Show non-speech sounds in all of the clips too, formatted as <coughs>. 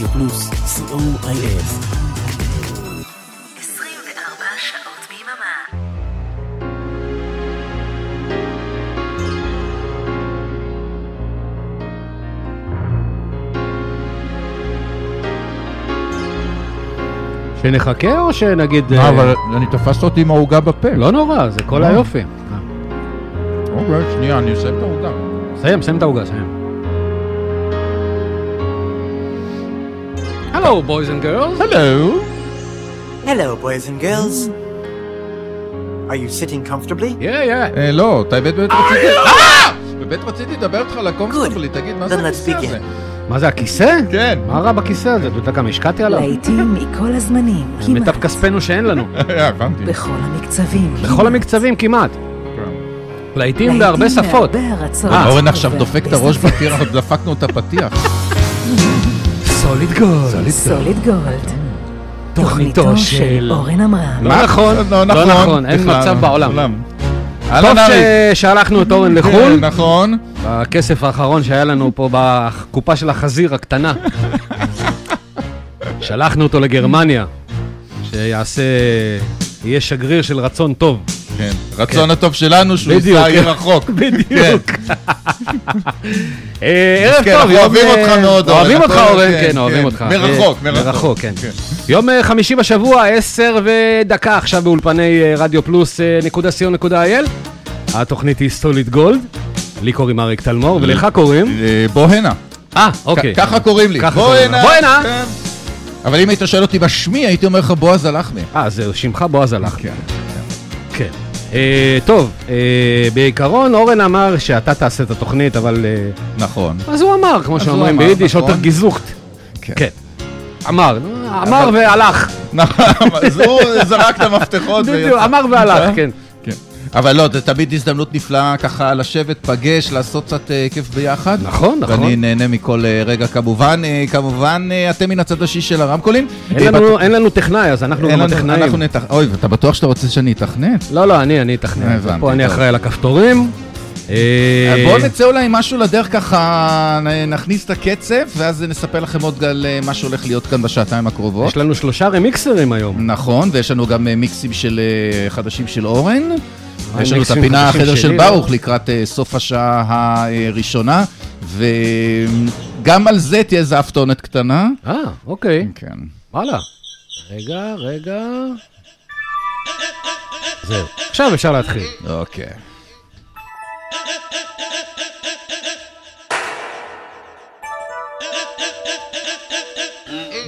רדיו פלוס, co.il. 24 שעות ביממה. שנחכה או שנגיד... לא, אה, אבל אני תפסת אותי עם העוגה בפה. לא נורא, זה כל. היופי. אוקיי, שנייה, אני אסיים את העוגה. סיים, סיים את העוגה, סיים. Hello, boys and girls. הלו. Hello, boys and girls. Are you sitting comfortably? Yeah, yeah. אה, לא, אתה באמת באמת רציתי... אה! באמת רציתי לדבר איתך על הקומפורטבלי, תגיד, מה זה Then let's הכיסא הזה? מה זה, הכיסא? כן. מה רע בכיסא הזה? אתה יודע כמה השקעתי עליו? להיטים מכל הזמנים, מיטב כמעט, כספנו שאין לנו. <laughs> אה, הבנתי. בכל המקצבים. בכל המקצבים כמעט. כן. להיטים בהרבה שפות. בהרבה ארצות. אה, אורן עכשיו דופק את הראש בפתיח, דפקנו את הפתיח. <laughs> סוליד גולד. סוליד גולד. תוכניתו של... אורן עמרם. לא נכון, לא לא נכון, אין מצב בעולם. טוב. ששלחנו את אורן כן, לחו"ל, נכון. בכסף האחרון שהיה לנו פה בקופה של החזיר הקטנה. <laughs> שלחנו אותו לגרמניה, שיעשה, יהיה שגריר של רצון טוב. כן. רצון הטוב שלנו שהוא. ייסע יהיה רחוק. <laughs> בדיוק. אה, ערב כן, טוב, אוהבים אה, אותך מאוד, אוהבים אותך אורן, כן, כן, אוהבים כן. אותך. מרחוק, אה, מרחוק. מרחוק, כן. כן. יום חמישי בשבוע, עשר ודקה עכשיו באולפני רדיו פלוס נקודה co נקודה il. התוכנית היא סוליד גולד. לי קוראים אריק תלמור, ולך קוראים? בוא הנה. אה, אוקיי. ככה קוראים לי. בוא הנה. בוא הנה. כן. אבל אם היית שואל אותי בשמי, הייתי אומר לך בועז הלחמי. אה, זהו, שמך בועז הלך. אה, טוב, אה, בעיקרון אורן אמר שאתה תעשה את התוכנית, אבל... אה, נכון. אז הוא אמר, כמו שאומרים ביידיש, נכון. אוטר גיזוכט. כן. כן. אמר, אמר והלך. נכון, אז הוא זרק את המפתחות בדיוק. אמר והלך, כן. אבל לא, זה תמיד הזדמנות נפלאה ככה לשבת, פגש, לעשות קצת אה, כיף ביחד. נכון, נכון. ואני נהנה מכל אה, רגע כמובן. אה, כמובן, אתם מן הצד השישי של הרמקולים. אין לנו- בת- אין לנו טכנאי, אז אנחנו גם הטכנאים. אוי, ואתה בטוח שאתה רוצה שאני אתכנת? לא, לא, אני, אני אתכנן. פה אני טוב. אחראי על הכפתורים. בואו נצא אולי עם משהו לדרך ככה, נכניס את הקצב, ואז נספר לכם עוד על מה שהולך להיות כאן בשעתיים הקרובות. יש לנו שלושה רמיקסרים היום. נכון, ויש לנו גם מיקסים של חדשים של אורן. אה, יש לנו את הפינה החדר של ברוך לא? לקראת אה, סוף השעה הראשונה, וגם על זה תהיה איזה הפתונת קטנה. אה, אוקיי. כן. וואלה. רגע, רגע. זהו. עכשיו אפשר להתחיל. אוקיי.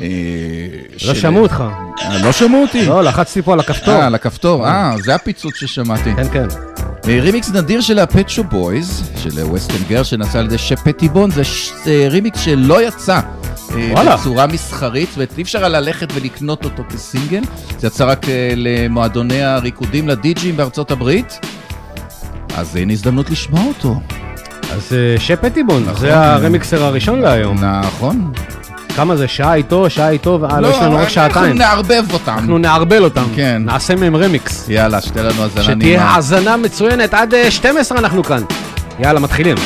אה, לא שמעו אותך. אה, לא שמעו אותי. לא, לחצתי פה על הכפתור. אה, על הכפתור. אה, זה הפיצוץ ששמעתי. כן, כן. אה, רימיקס נדיר של הפט שופ בויז, של West End Girls, שנעשה על ידי שפ פטיבון, זה ש- זה רימיקס שלא יצא. אה, וואלה. בצורה מסחרית, ואי אפשר היה ללכת ולקנות אותו כסינגל. זה יצא רק אה, למועדוני הריקודים לדי-ג'ים בארצות הברית. אז הנה הזדמנות לשמוע אותו. אז אה, שפטיבון, נכון. זה הרמיקסר הראשון להיום. נכון. כמה זה? שעה איתו, שעה איתו, אה, לא, יש לנו רק שעתיים. אנחנו נערבב אותם. אנחנו נערבל אותם. כן. נעשה מהם רמיקס. יאללה, שתהיה לנו האזנה שתהיה נעימה. האזנה מצוינת, עד אה, 12 אנחנו כאן. יאללה, מתחילים.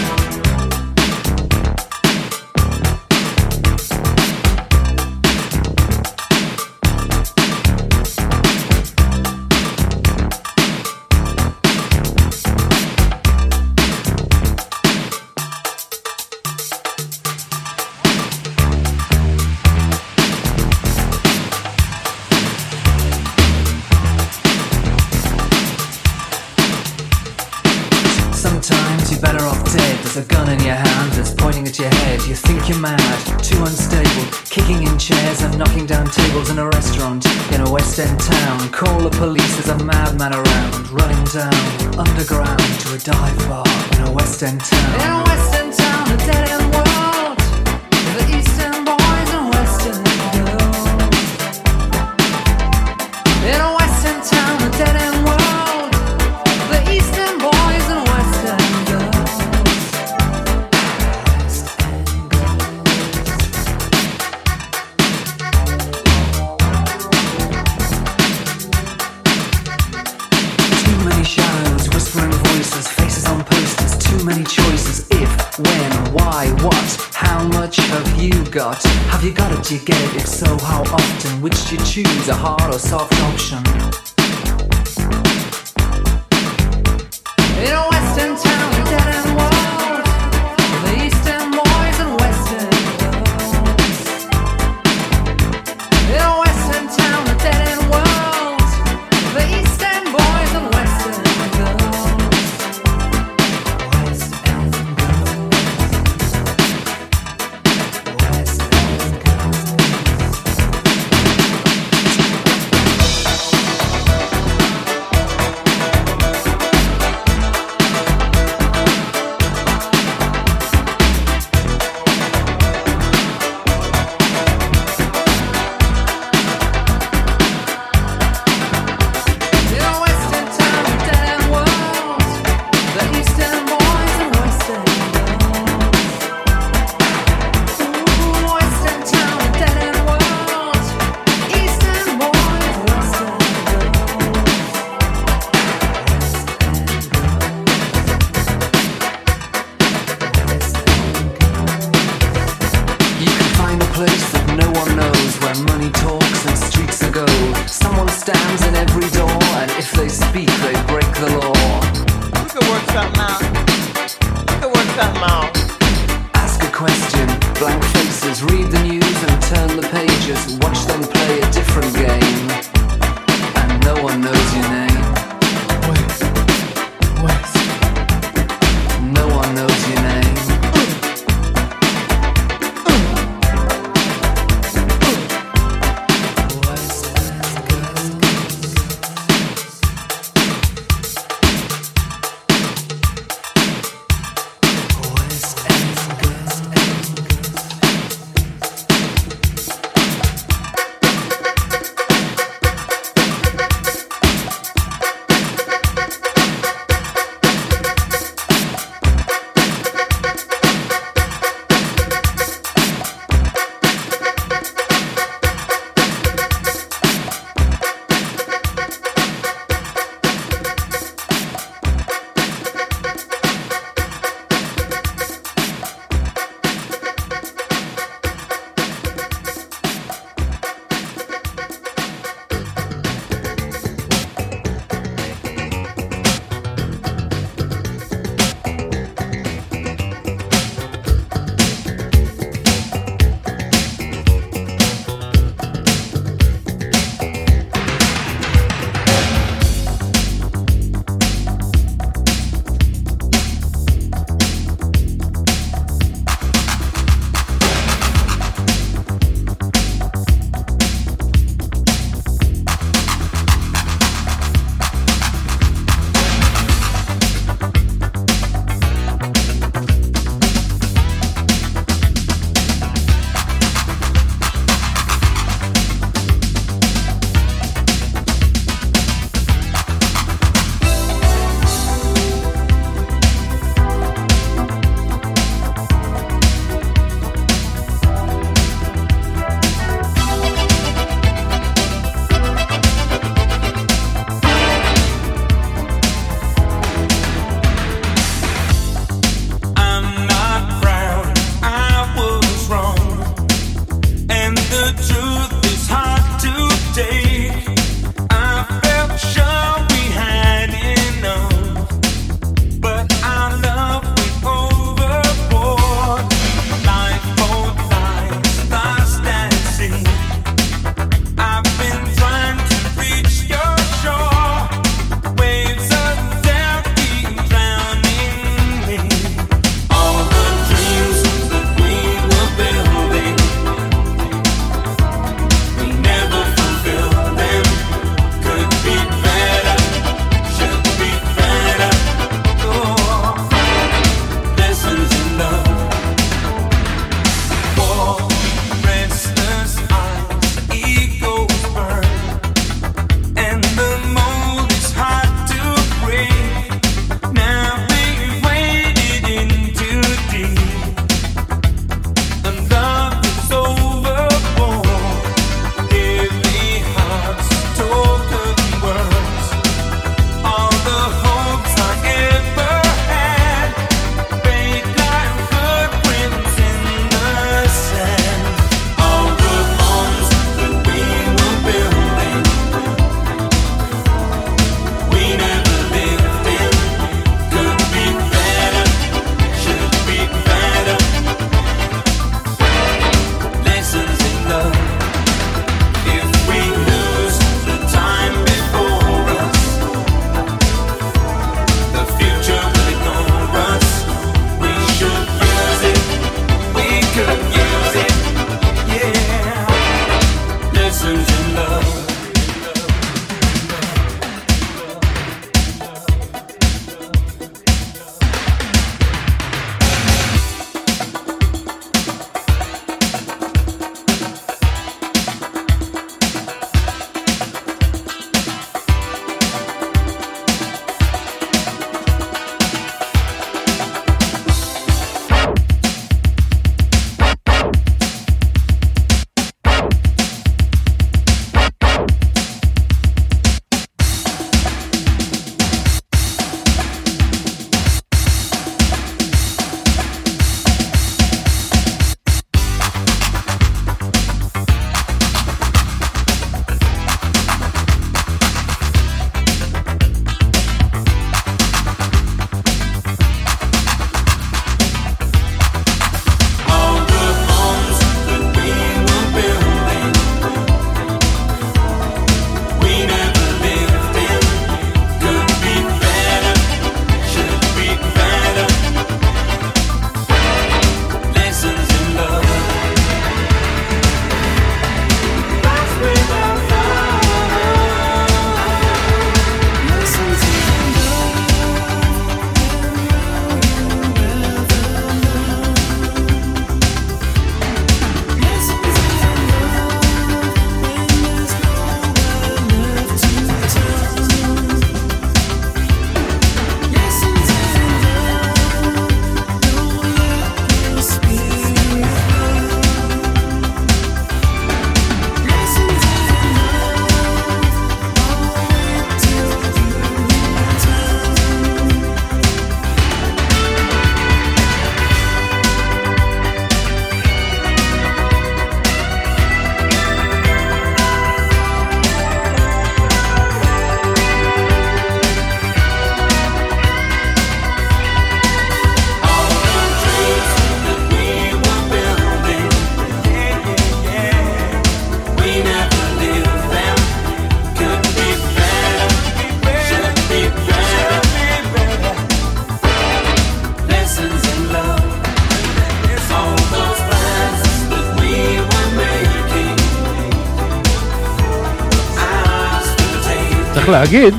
להגיד,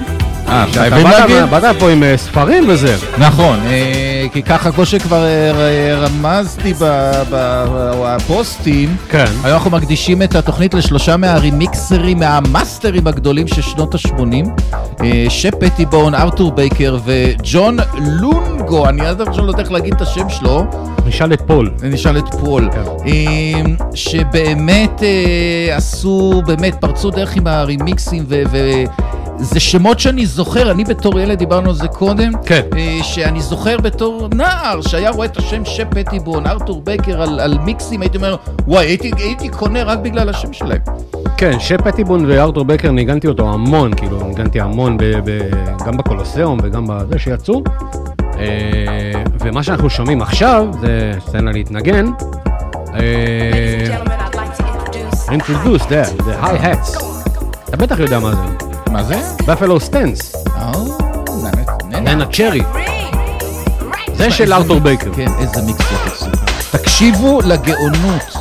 אה, חייבים להגיד? באת פה עם אה, ספרים וזה. נכון, אה, כי ככה כמו שכבר אה, רמזתי בפוסטים, כן. היום אנחנו מקדישים את התוכנית לשלושה מהרימיקסרים, מהמאסטרים הגדולים של שנות ה-80, שפ פטיבון, ארתור בייקר וג'ון לונגו, אני עד עכשיו לא יודע איך להגיד את השם שלו, נשאל את פול. נשאל את פול, כן. שבאמת עשו, באמת פרצו דרך עם הרימיקסים ו... זה שמות שאני זוכר, אני בתור ילד, דיברנו על זה קודם, כן. אה, שאני זוכר בתור נער, שהיה רואה את השם שפ פטיבון, ארתור בייקר על, על מיקסים, הייתי אומר, וואי, הייתי, הייתי קונה רק בגלל השם שלהם. כן, שפ פטיבון וארתור בקר, ניגנתי אותו המון, כאילו, ניגנתי המון ב, ב, גם בקולוסיאום וגם בזה שיצאו. אה, ומה שאנחנו שומעים עכשיו, זה סצנה להתנגן. אה, introduce that, the high-hats. אתה בטח יודע מה זה. מה זה? Buffalo Stance, ננה- צ'רי. זה של ארתור בייקר. כן, איזה מיקס. תקשיבו לגאונות.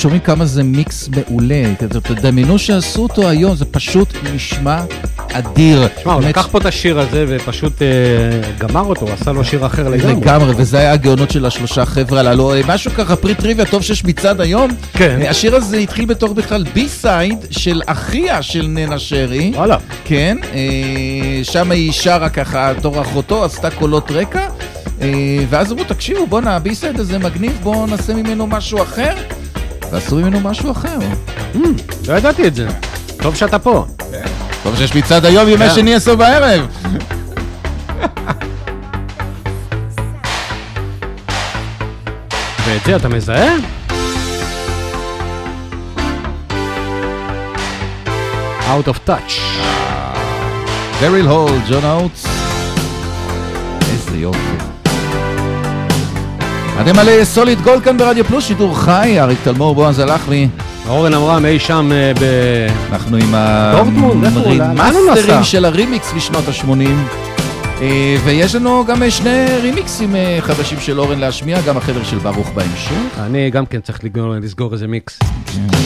שומעים כמה זה מיקס מעולה. תדמיינו שעשו אותו היום, זה פשוט נשמע אדיר. תשמע, הוא לקח פה את השיר הזה ופשוט אה, גמר אותו, עשה לו שיר אחר לגמרי. לגמרי, וזה היה הגאונות של השלושה חבר'ה הללו. אה, משהו ככה פרי טריוויה, טוב שיש מצעד היום. כן. אה, השיר הזה התחיל בתור בכלל בי סייד של אחיה של ננה שרי. וואלה. כן, שם היא שרה ככה, תור אחותו, עשתה קולות רקע. ואז אמרו, תקשיבו, בואנה, הבי סייד הזה מגניב, בואו נעשה ממנו משהו אחר. ועשו ממנו משהו אחר. לא ידעתי את זה. טוב שאתה פה. טוב שיש מצעד היום, ימי כן. שני עשר בערב. ואת זה אתה מזהה? Out of touch. דריל הול, ג'ון אוטס. איזה יופי. אתם על אה, סוליד גולד כאן ברדיו פלוס, שידור חי, אריק תלמור, בועז הלך לי. אורן אמרם אי שם אה, ב... אנחנו עם המאסטרים של הרימיקס משנות ה-80. אה, ויש לנו גם שני רימיקסים חדשים של אורן להשמיע, גם החדר של ברוך בהמשך. אני גם כן צריך לסגור איזה מיקס. כן.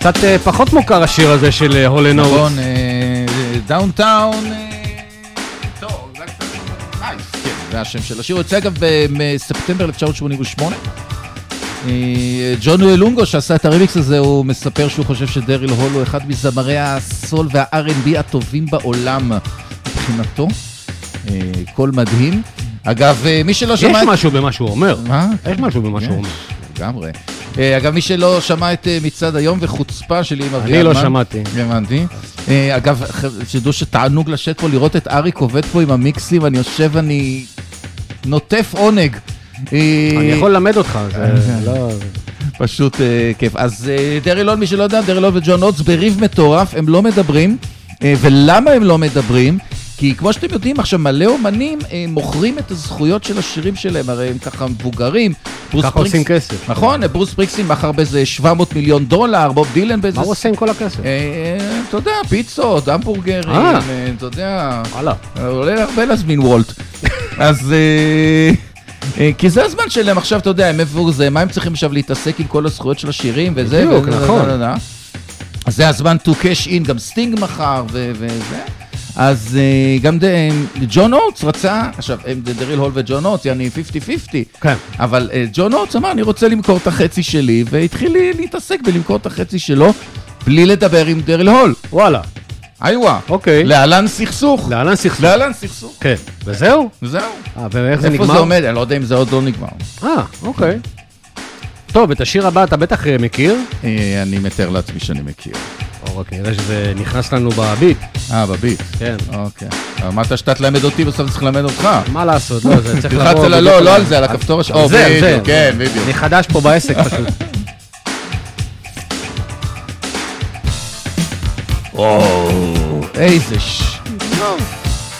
קצת אה, פחות מוכר השיר הזה של אה, הול אנד אוטס. נכון, Downtown Life. כן, זה השם של השיר. הוא יוצא אגב בספטמבר 1988. אה, ג'ון לונגו שעשה את הרימיקס הזה, הוא מספר שהוא חושב שדריל הול הוא אחד מזמרי הסול וה-R&B הטובים בעולם מבחינתו. אה, קול מדהים. אגב, אה, מי שלא יש שמע... את- משהו במה שהוא אומר. מה? יש משהו במה שהוא אומר. יש, לגמרי. אה, אגב, מי שלא שמע את אה, מצעד היום וחוצפה שלי עם אבי אני לא שמעתי. הבנתי. אה, אגב, שתדעו שתענוג לשבת פה, לראות את אריק עובד פה עם המיקסים, אני יושב, אני נוטף עונג. אני יכול ללמד אותך, זה לא... פשוט כיף. אז דרי לון, מי שלא יודע, דרי לון וג'ון אוטס בריב מטורף, הם לא מדברים. ולמה הם לא מדברים? כי כמו שאתם יודעים, עכשיו מלא אומנים אה, מוכרים את הזכויות של השירים שלהם, הרי הם ככה מבוגרים. ככה עושים כסף. נכון, ברוס פריקסין מכר באיזה 700 מיליון דולר, בוב דילן באיזה... מה הוא עושה עם כל הכסף? אה, אתה יודע, פיצות, המבורגרים, אה. אה, אתה יודע, וואלה. עולה הרבה להזמין וולט. אז... אה, אה, כי זה הזמן שלהם עכשיו, אתה יודע, הם מבוגרים, מה הם צריכים עכשיו להתעסק עם כל הזכויות של השירים וזה? בדיוק, נכון. אז זה הזמן to cash in, גם סטינג מכר וזה. אז אה, גם ד- ג'ון אוטס רצה, עכשיו, דריל הול וג'ון אוטס, יעני 50-50, כן. אבל אה, ג'ון אוטס אמר, אני רוצה למכור את החצי שלי, והתחיל להתעסק בלמכור את החצי שלו, בלי לדבר עם דריל הול. וואלה. איווה. אוקיי. להלן סכסוך. להלן סכסוך. להלן סכסוך. כן. וזהו? וזהו. אה, ואיך זה איפה נגמר? זה עומד? אני לא יודע אם זה עוד לא נגמר. אה, אוקיי. טוב, את השיר הבא אתה בטח אה, מכיר. אה, אני מתאר לעצמי שאני מכיר. או רק נראה שזה נכנס לנו בביט. אה, בביט. כן. אוקיי. אמרת שאתה תלמד אותי, בסוף צריך ללמד אותך. מה לעשות, לא, זה צריך תלחץ לבוא... על ה- בדיוק לא, לא על זה, על הכפתור הש... על או, זה, על זה. כן, בדיוק. אני חדש פה בעסק <laughs> פשוט. וואו, איזה ש...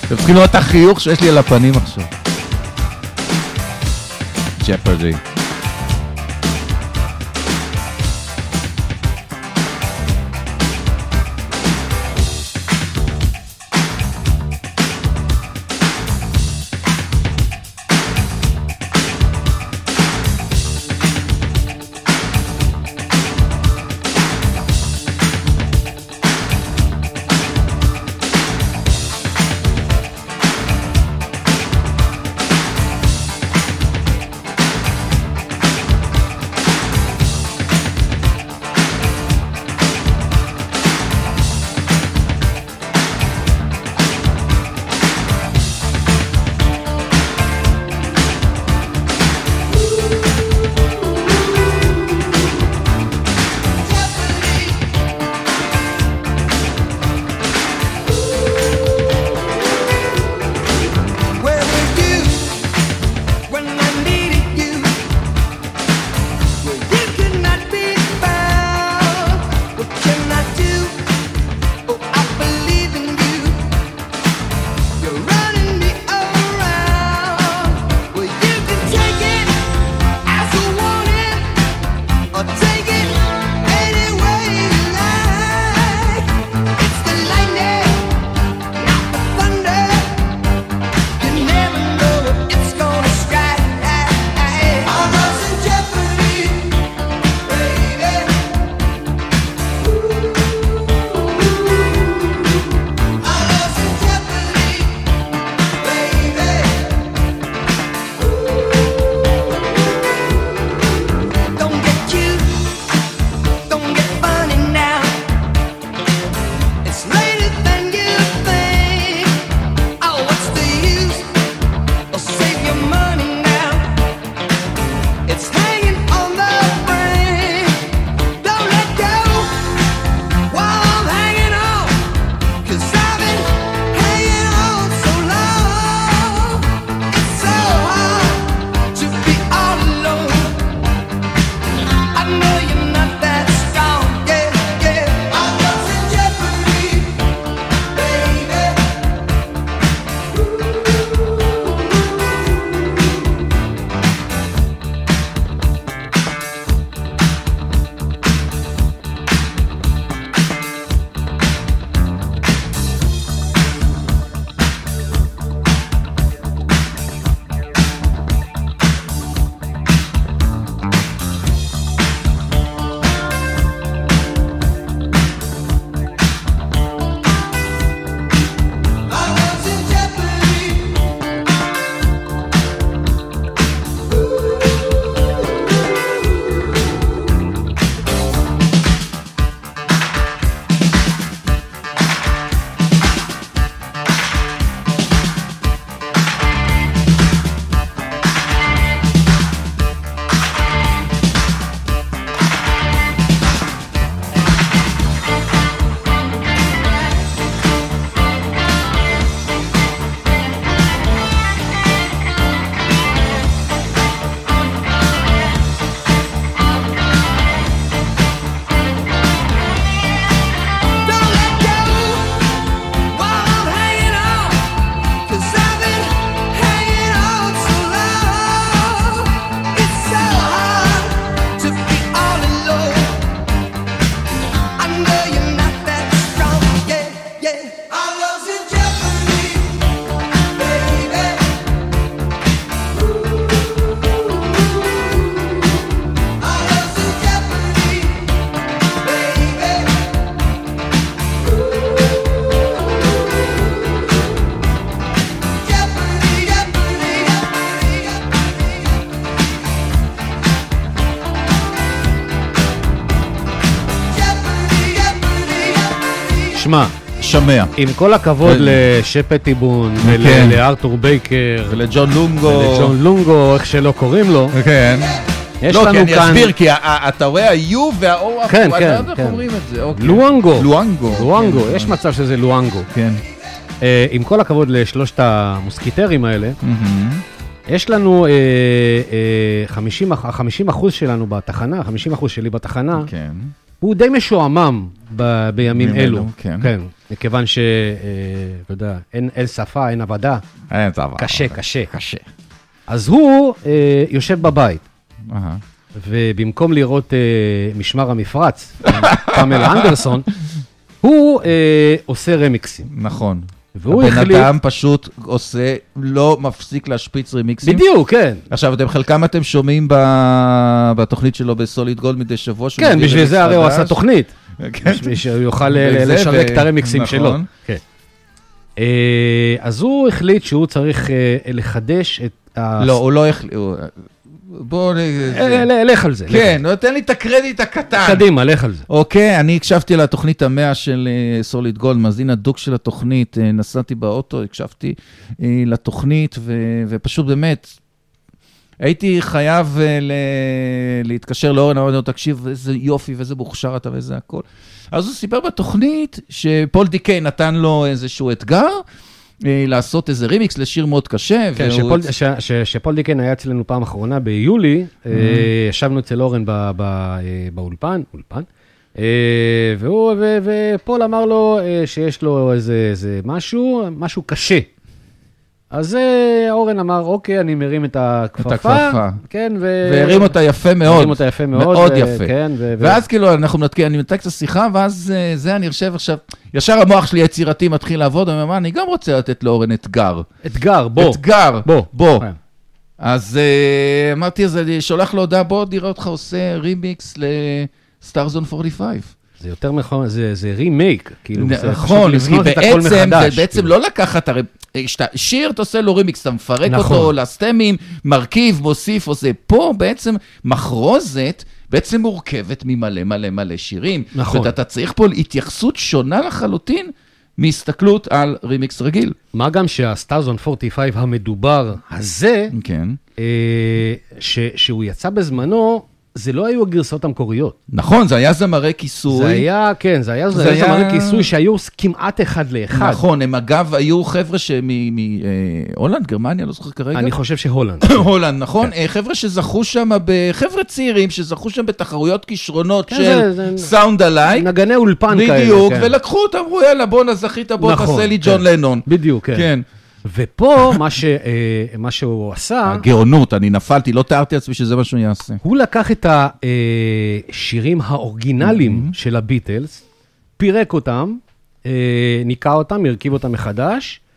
אתם צריכים לראות את החיוך שיש לי על הפנים עכשיו. ג'פרדי. עם כל הכבוד כן. לשפטיבון כן. ולארתור בייקר ולג'ון לונגו. ולג'ון לונגו, איך שלא קוראים לו, כן. יש לא, לנו כי אני כאן... אסביר, כי ה- ה- אתה רואה ה-U וה-O, כן, אני לא כן, כן. אומרים את זה, אוקיי. לואנגו. לואנגו. לואנגו, כן. יש מצב שזה לואנגו. כן. אה, עם כל הכבוד לשלושת המוסקיטרים האלה. יש לנו אה, אה, 50, אח- ה-50 אחוז שלנו בתחנה, 50 אחוז שלי בתחנה, כן. הוא די משועמם ב- בימים. אלו, כן. כן, מכיוון ש... אה, אתה יודע, אין שפה, אין עבודה, אין דבר. קשה, קשה. קשה. אז הוא אה, יושב בבית, אהה. ובמקום לראות אה, משמר המפרץ, פמלה אנדרסון, הוא אה, עושה רמיקסים. נכון. והוא הבן החליט... אדם פשוט עושה, לא מפסיק להשפיץ רמיקסים. בדיוק, כן. עכשיו, אתם חלקם אתם שומעים ב- בתוכנית שלו בסוליד גולד מדי שבוע. כן, בשביל זה הרי הוא. עשה תוכנית. כן. שהוא יוכל אה, לשווק את הרמיקסים נכון. שלו. כן. אה, אז הוא החליט שהוא צריך אה, לחדש את ה... לא, הוא לא החליט. ל- לך על זה. כן, נותן לי את הקרדיט הקטן. קדימה, לך על זה. אוקיי, אני הקשבתי לתוכנית המאה של סוליד גולד, מאזין הדוק של התוכנית, נסעתי באוטו, הקשבתי לתוכנית, ופשוט באמת, הייתי חייב אה, ל- להתקשר לאורן, אמרתי לו, תקשיב, איזה יופי ואיזה מוכשר אתה ואיזה הכל. אז הוא סיפר בתוכנית שפול דיקיי נתן לו איזשהו אתגר. אה, לעשות איזה רימיקס לשיר מאוד קשה. כן, שפול- ש- ש- שפול דיקן היה אצלנו פעם אחרונה ביולי, אה, ישבנו אצל אורן ב- ב- אה, באולפן, אולפן, והוא, ו- ופול אמר לו שיש לו איזה איזה משהו, משהו קשה. אז אה, אורן אמר, אוקיי, אני מרים את הכפפה. הכפפה. כן, ו... והרים אותה יפה מאוד. הרים אותה יפה מאוד. מאוד ו- יפה. כן, ו... ואז כאילו אנחנו מנתקים, אני מנתק את השיחה, ואז אה, זה אני יושב עכשיו, ישר המוח שלי היצירתי מתחיל לעבוד, אני אומר, אני גם רוצה לתת לאורן אתגר. אתגר, בוא. אתגר, בוא. בוא. כן. אז אה, אמרתי, אז אני שולח לו הודעה, בוא נראה אותך עושה רימיקס לסטארזון 45. זה יותר נכון, זה זה רימייק. כאילו, זה פשוט נכון, לבנות את הכל מחדש, זה בעצם כאילו. לא לקחת, הרי שאתה- שיר, אתה עושה לו רימיקס, אתה מפרק נכון. אותו לסטמים, מרכיב, מוסיף, עושה. פה בעצם מחרוזת בעצם מורכבת ממלא מלא מלא שירים. נכון. ואתה צריך פה התייחסות שונה לחלוטין מהסתכלות על רימיקס רגיל. מה גם שהסטארזון 45 המדובר הזה, כן. אה, ש- שהוא יצא בזמנו, זה לא היו הגרסאות המקוריות. נכון, זה היה זמרי כיסוי. זה היה, כן, זה היה זה זה היה- זמרי כיסוי שהיו כמעט אחד לאחד. נכון, הם אגב היו חבר'ה מהולנד, גרמניה, לא זוכר כרגע. אני חושב שהולנד. <coughs> הולנד, נכון? אה, חבר'ה שזכו שם, חבר'ה צעירים שזכו שם בתחרויות כישרונות כן, של זה- זה- סאונד אלייק. נגני אולפן כאלה. בדיוק, כן. ולקחו אותם, אמרו, יאללה, בואנה, זכית, בוא נכון, תעשה לי כן. ג'ון לנון. בדיוק, כן. ופה, מה ש- אה, מה שהוא עשה, הגאונות, אני נפלתי, לא תיארתי לעצמי שזה מה שהוא יעשה. הוא לקח את השירים האורגינליים של הביטלס, פירק אותם, אה, ניקה אותם, הרכיב אותם מחדש, אה,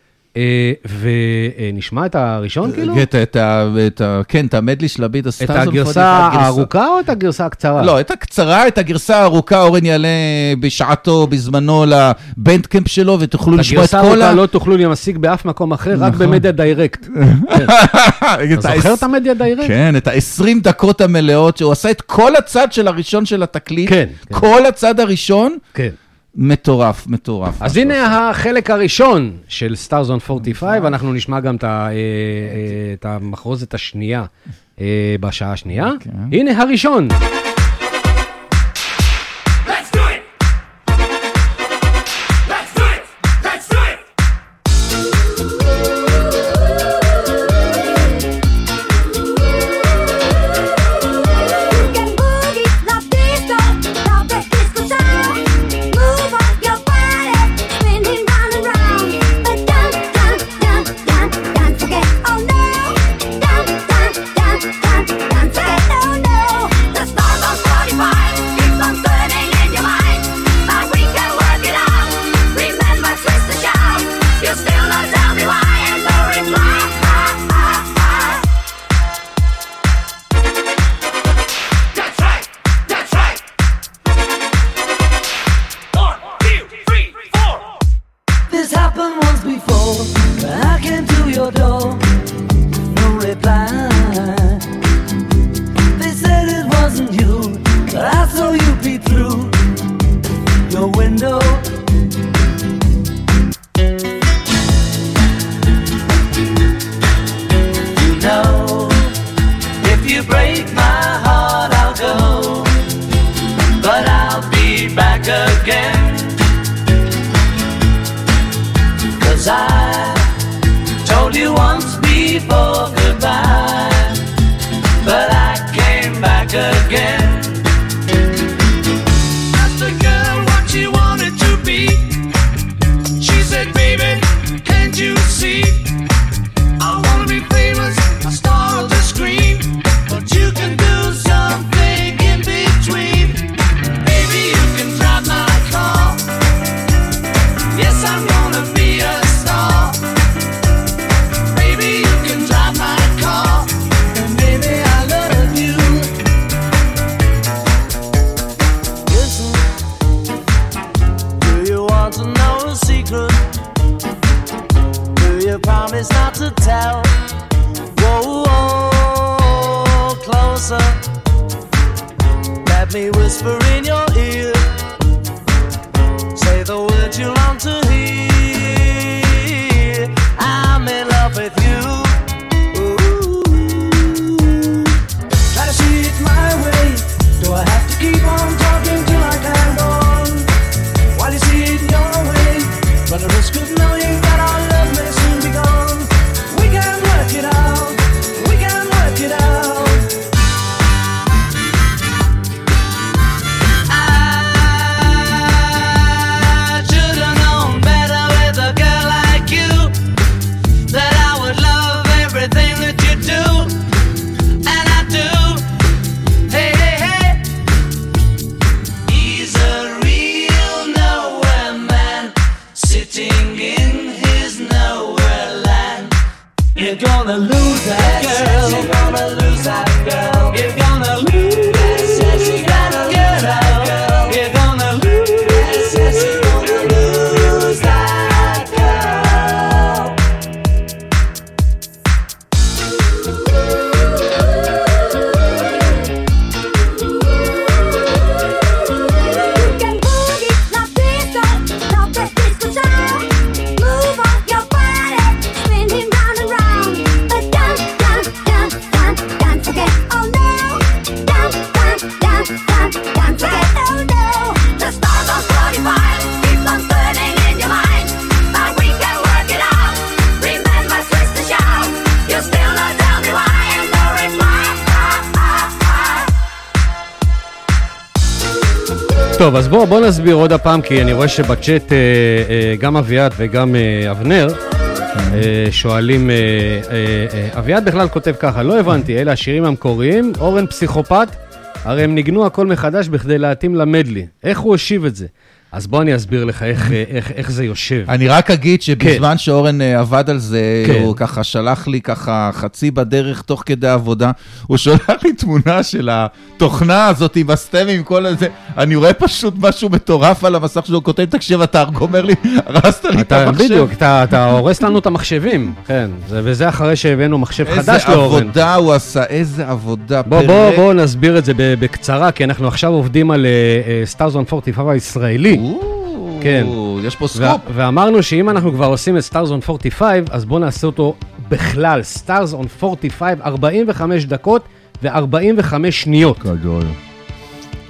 ונשמע את הראשון כאילו? את ה- את ה- את ה- כן, את המדלי של הביט את הסטארזון. הגרסה הארוכה או את הגרסה הקצרה? לא, את הקצרה, את הגרסה הארוכה, אורן יעלה בשעתו, בזמנו, לבנדקמפ שלו, ותוכלו את לשמוע את הגרסה כל ה... הארוכה לא תוכלו להשיג באף מקום אחר, רק נכון. במדיה דיירקט. <laughs> אתה זוכר את המדיה דיירקט? כן, את ה-20 דקות המלאות, שהוא עשה את כל הצד של הראשון של התקליט. כן, כן. כל הצד הראשון, כן. מטורף, מטורף. אז הנה החלק הראשון של Stars on 45, אנחנו נשמע גם את אה, אה, המחרוזת השנייה אה, בשעה השנייה. כן. הנה הראשון. הפעם, כי אני רואה שבצ'אט אה, אה, גם אביעד וגם אה, אבנר אה, שואלים, אה, אה, אה, אביעד בכלל כותב ככה, לא הבנתי, אלה השירים המקוריים, אורן פסיכופת, הרי הם ניגנו הכל מחדש בכדי להתאים למדלי. איך הוא השיב את זה? אז בוא אני אסביר לך איך, אה, איך, איך זה יושב. אני רק אגיד שבזמן שאורן אה, עבד על זה, כן. הוא ככה שלח לי ככה חצי בדרך תוך כדי עבודה, הוא שולח לי תמונה של התוכנה הזאת עם הסטמים, כל הזה, אני רואה פשוט משהו מטורף על המסך שלו, הוא כותב, תקשיב, אתה אומר לי, הרסת לי את המחשב. בדיוק, אתה, אתה הורס לנו את המחשבים, כן, זה, וזה אחרי שהבאנו מחשב חדש איזה לאורן. עבודה הוא עשה, איזה עבודה. בוא, פרק. בוא, בוא נסביר את זה בקצרה, כי אנחנו עכשיו עובדים על Stars on 45 הישראלי. כן. יש פה ו- סקופ. ואמרנו שאם אנחנו כבר עושים את Stars on 45, אז בואו נעשה אותו בכלל, Stars on 45, 45 דקות ו-45 שניות. גדול.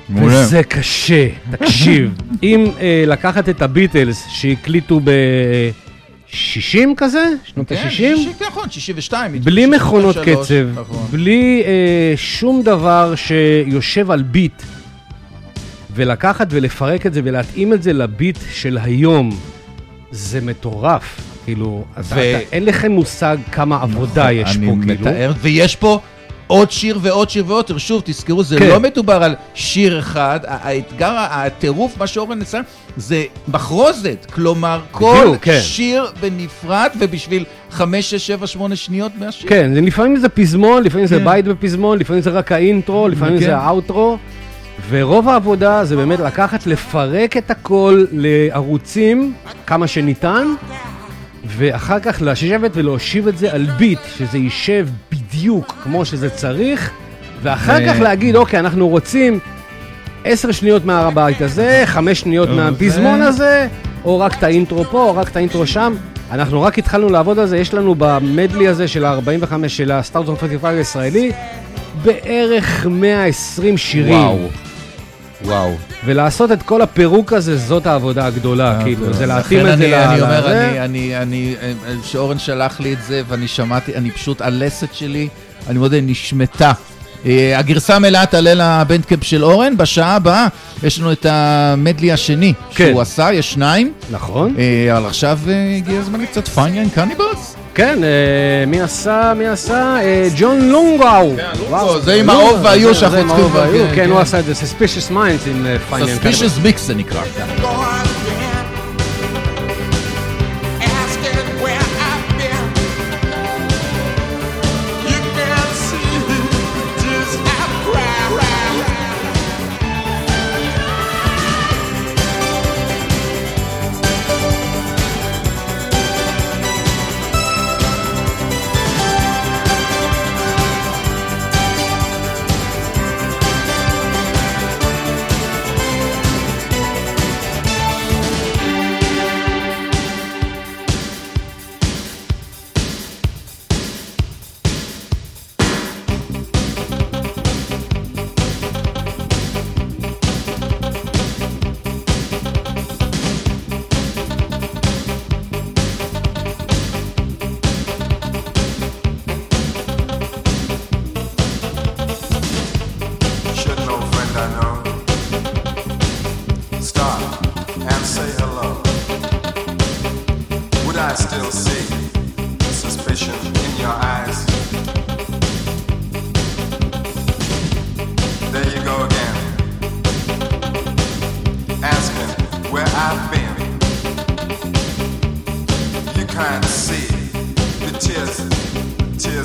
מעולה. וזה קשה, תקשיב. <laughs> אם אה, לקחת את הביטלס שהקליטו ב-60 כזה, שנות כן, ה-60, שישים, נכון, 62. בלי 63, מכונות קצב, נכון. בלי אה, שום דבר שיושב על ביט, ולקחת ולפרק את זה ולהתאים את זה לביט של היום, זה מטורף. כאילו, אתה, ו- אתה, אין לכם מושג כמה עבודה יש פה, אני כאילו. מתאר, ויש פה עוד שיר ועוד שיר ועוד שיר. שוב, תזכרו, זה כן. לא מדובר על שיר אחד, האתגר, הטירוף, מה שאורן ניסה, זה מחרוזת. כלומר, כל בדיוק, כן. שיר בנפרד, ובשביל 5, 6, 7, 8 שניות מהשיר. כן, זה- לפעמים זה פזמון, לפעמים זה כן. בית בפזמון, לפעמים זה רק האינטרו, לפעמים כן. זה האוטרו. ורוב העבודה זה באמת לקחת, לפרק את הכל לערוצים כמה שניתן, ואחר כך לשבת ולהושיב את זה על ביט, שזה יישב בדיוק כמו שזה צריך, ואחר ו- כך להגיד, אוקיי, אנחנו רוצים עשר שניות מהבית הזה, חמש שניות ו- מהפזמון הזה, או רק את האינטרו פה, או רק את האינטרו שם. אנחנו רק התחלנו לעבוד על זה, יש לנו במדלי הזה של ה-45 של הסטארט אוף פטיפיי הישראלי, בערך 120 שירים. וואו. וואו. ולעשות את כל הפירוק הזה, זאת העבודה הגדולה, כאילו, זה להתאים לכן את זה ל... אני אומר. אני, אני, אני, אה, שאורן שלח לי את זה, ואני שמעתי, אני פשוט, הלסת שלי, אני מודה, נשמטה. אה, הגרסה המלאה תעלה לבנדקמפ של אורן, בשעה הבאה יש לנו את ה medley השני כן. שהוא עשה, יש שניים. נכון. אה, אבל עכשיו אה, הגיע הזמן לקצת פיין יאנג קניבלס. כן, מי עשה? מי עשה? ג'ון לונגאו. וואו, זה עם האור והיו שאנחנו צריכים כן, כן. הוא עשה את זה, Suspicious Minds עם אה, פיינל Suspicious Mix זה נקרא.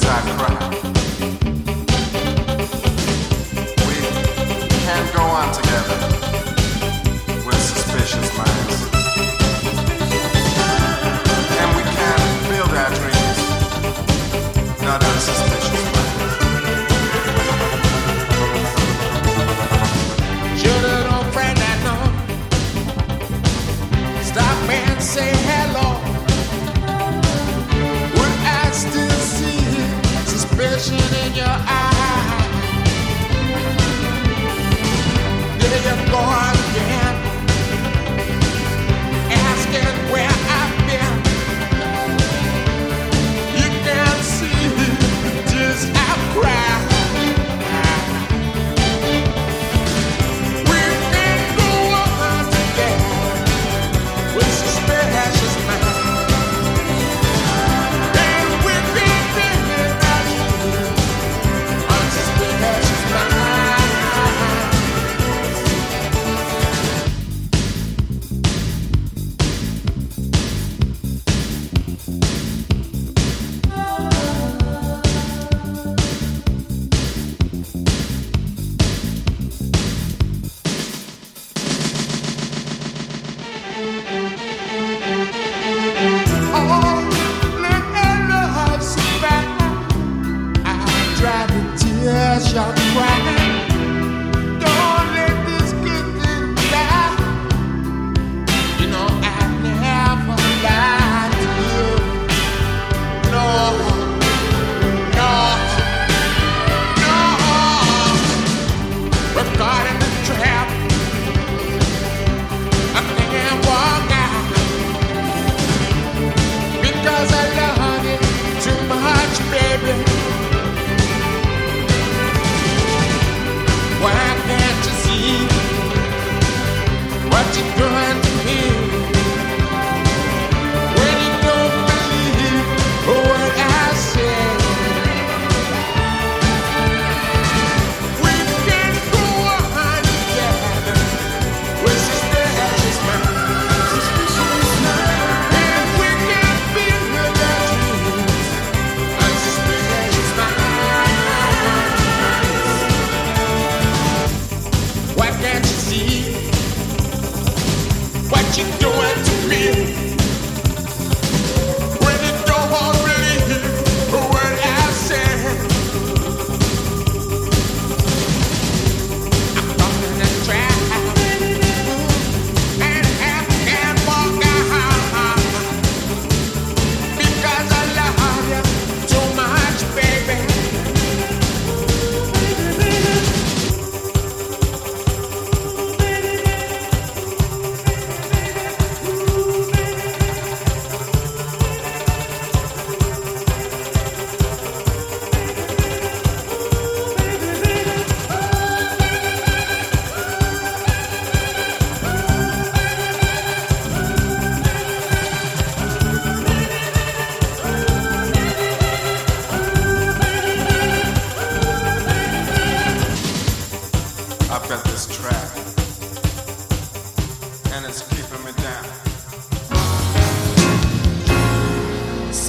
We can go on together. going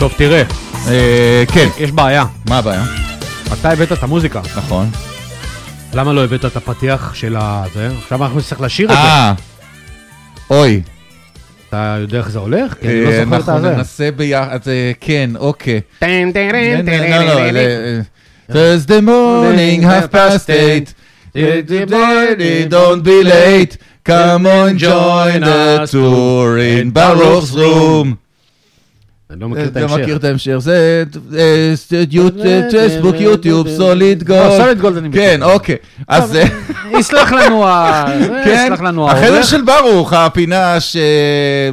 טוב, תראה, אה, כן. יש בעיה. מה הבעיה? אתה הבאת את המוזיקה. נכון. למה לא הבאת את הפתיח של הזה? עכשיו אנחנו נצטרך לשיר את זה. אה, אוי. אתה יודע איך זה הולך? כי אני לא אה, זוכר את אנחנו הזה. ננסה ביחד, אה, כן, אוקיי. Thursday morning, half past eight. Don't be late. Come on, join the tour in Baruch's room. אני לא מכיר את ההמשך. מכיר את ההמשך, זה אה, פייסבוק, יוטיוב, סוליד גולד. לא, סוליד גולד אני מכיר. כן, אוקיי. אז אה, יסלח לנו ה... כן, יסלח לנו החדר העורך. של ברוך, הפינה ש...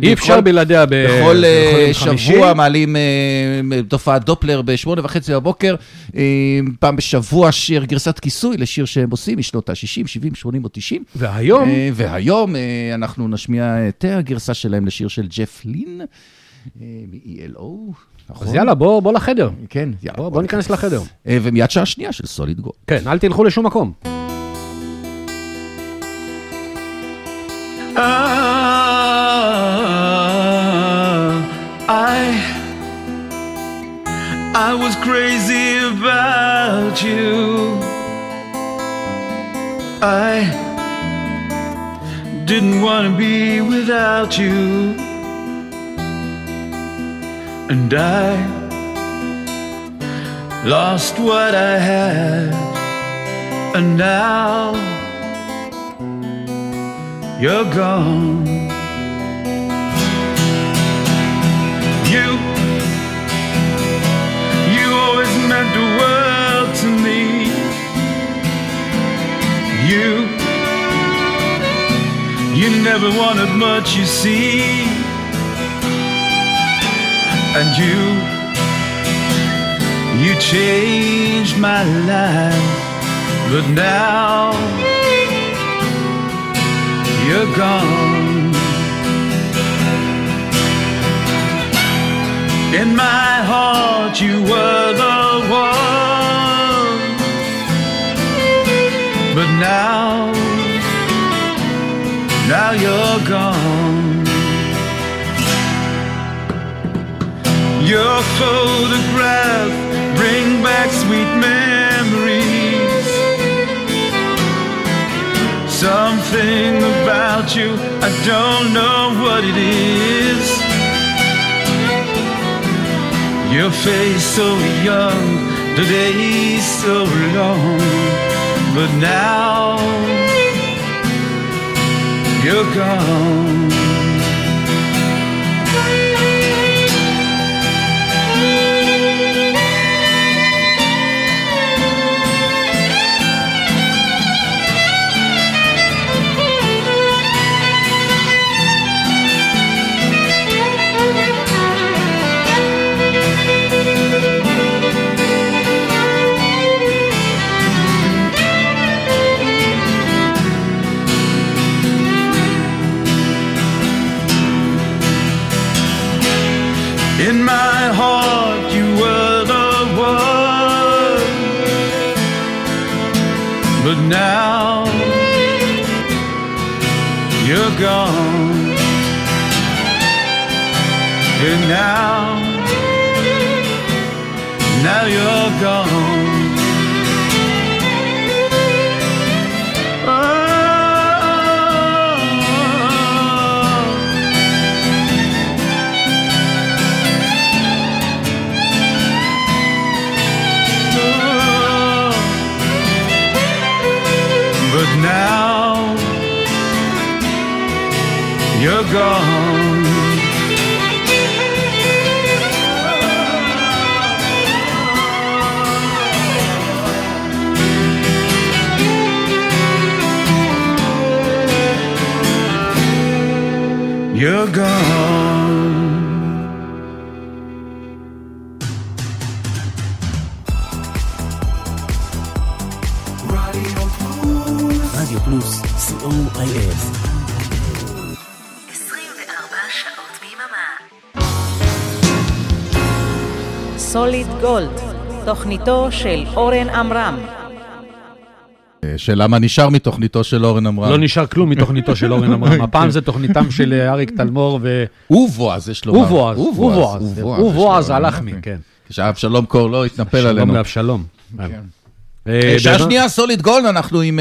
אי אפשר בלעדיה ב- בכל אה. שבוע מעלים אה, תופעת דופלר בשמונה וחצי בבוקר, אה, פעם בשבוע שיר גרסת כיסוי לשיר שהם עושים משנות ה-60, 70, 80 או 90. והיום, אה, והיום אה, אנחנו נשמיע את הגרסה שלהם לשיר של ג'ף לין, אה, מ-ELO. נכון? אז יאללה, בוא בוא לחדר. כן, יאללה. בוא בוא ניכנס לחדר. אה, ומיד שעה שנייה של סוליד גו. כן, אל תלכו לשום מקום. Ah, I I was crazy about you. I didn't want to be without you. And I lost what I had. And now you're gone. You, you always meant the world to me. You, you never wanted much, you see. And you, you changed my life, but now you're gone. In my heart, you were the one. But now, now you're gone. Your photograph bring back sweet memories. Something about you, I don't know what it is. Your face so young, the days so long, but now you're gone. Now you're gone. And now, now you're gone. You're gone. You're gone. רדיו פלוס, co.il. סוליד גולד, תוכניתו של אורן עמרם. שאלה מה נשאר מתוכניתו של אורן עמרם. לא נשאר כלום מתוכניתו של אורן עמרם. <laughs> הפעם זה תוכניתם של אה, אריק תלמור ו... ובועז, יש לומר. ובועז, ובועז. ובועז, ובועז יש לומר. הלחמי, כן. שאבשלום קור לא התנפל שלום עלינו. לאבשלום. אה, אה, שעה שנייה, סוליד גולד, אנחנו עם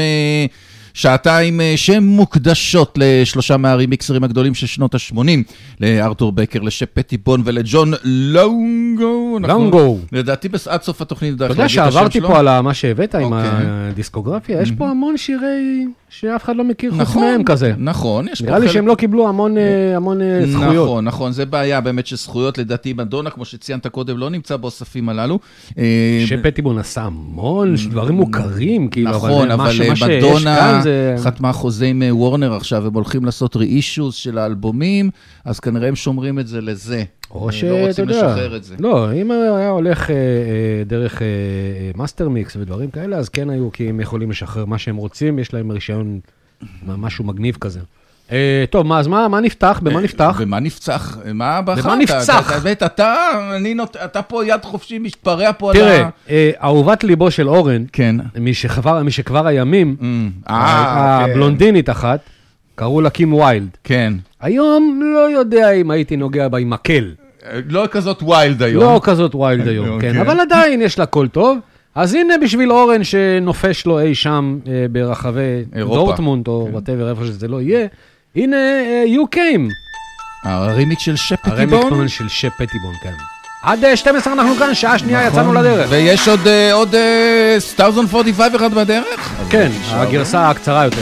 שעתיים אה, שמוקדשות לשלושה מהרימיקסרים הגדולים של שנות ה-80, לארתור בקר, לשפ פטיבון ולג'ון לונגו. לונגו. לדעתי עד סוף התוכנית אתה יודע שעברתי. פה על מה שהבאת עם אוקיי. הדיסקוגרפיה, יש פה המון שירי שאף אחד לא מכיר חוץ נכון, מהם כזה. נכון, יש פה נראה לי חלק- שהם לא קיבלו המון אה, המון אה, זכויות. נכון, נכון, זה בעיה באמת של זכויות, לדעתי מדונה, כמו שציינת קודם, לא נמצא באוספים הללו. אה, שפ פטיבון עשה המון דברים מוכרים, כאילו, נכון, אבל מה שיש כאן. חתמה חוזה עם אה, וורנר עכשיו, הם הולכים לעשות reissues של האלבומים, אז כנראה הם שומרים את זה לזה. או שאתה לא רוצים יודע, לשחרר את זה. לא, אם היה הולך אה, אה, דרך אה, אה, מאסטר מיקס ודברים כאלה, אז כן היו, כי הם יכולים לשחרר מה שהם רוצים, יש להם רישיון, משהו מגניב כזה. אה, טוב, מה, אז מה מה נפתח? במה נפתח? במה נפצח? מה בחרת? במה נפצח? באמת, אתה, אני נות- אתה פה יד חופשי מתפרע פה על ה... תראה, אה, אהובת ליבו של אורן, כן. משכבר משכבר הימים, אה, כן. הבלונדינית אחת, קראו לה קים ויילד. כן. היום לא יודע אם הייתי נוגע בה עם מקל. לא כזאת wild היום. לא כזאת wild היום, אוקיי. כן, אבל עדיין יש לה קול טוב. אז הנה בשביל אורן שנופש לו אי שם אה, ברחבי אירופה. דורטמונד, או whatever, איפה שזה לא יהיה, הנה אה, You Came, הרימיק של שפ הרמיקסמן פטיבון. של שפ פטיבון, כן. עד אה, 12 אנחנו כאן, שעה שנייה יצאנו נכון. לדרך. ויש עוד, אה, עוד אה, 1045 אחד בדרך? כן. הגרסה הקצרה יותר.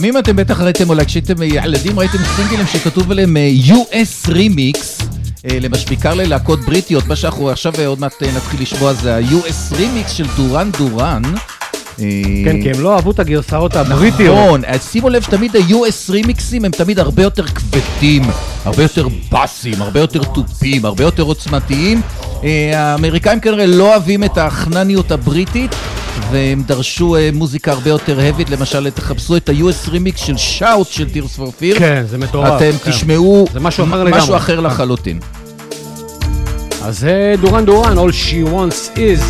לפעמים אתם בטח ראיתם, אולי כשהייתם ילדים ראיתם סינגלים שכתוב עליהם אה, US Remix, אה, למשל בעיקר ללהקות בריטיות, מה שאנחנו עכשיו אה, עוד מעט אה, נתחיל לשמוע זה ה-US Remix של דורן דורן. אה, כן, כי הם לא אהבו את הגרסאות הבריטיות. נכון, אז שימו לב שתמיד ה-US רימיקסים הם תמיד הרבה יותר כבדים, הרבה יותר באסים, הרבה יותר תופים, הרבה יותר עוצמתיים. אה, האמריקאים כנראה לא אוהבים את החנניות הבריטית, והם דרשו אה, מוזיקה הרבה יותר הבית, למשל תחפשו את ה-US רימיקס של שאוט של Tears for Fear. כן, זה מטורף. אתם כן. תשמעו זה משהו אחר משהו. אחר לחלוטין. אז זה דורן דורן, All She Wants Is,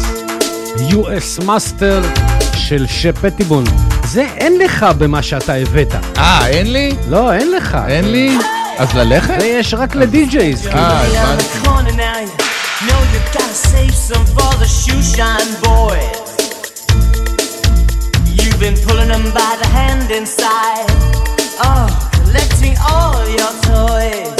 US Master של שפטיבון. זה אין לך במה שאתה הבאת. אה, אין לי? לא, אין לך. אין לי? אז ללכת? זה יש רק לדי-ג'ייז. כאילו. אה, Down הבנתי. Been pulling them by the hand inside, oh, collecting all your toys.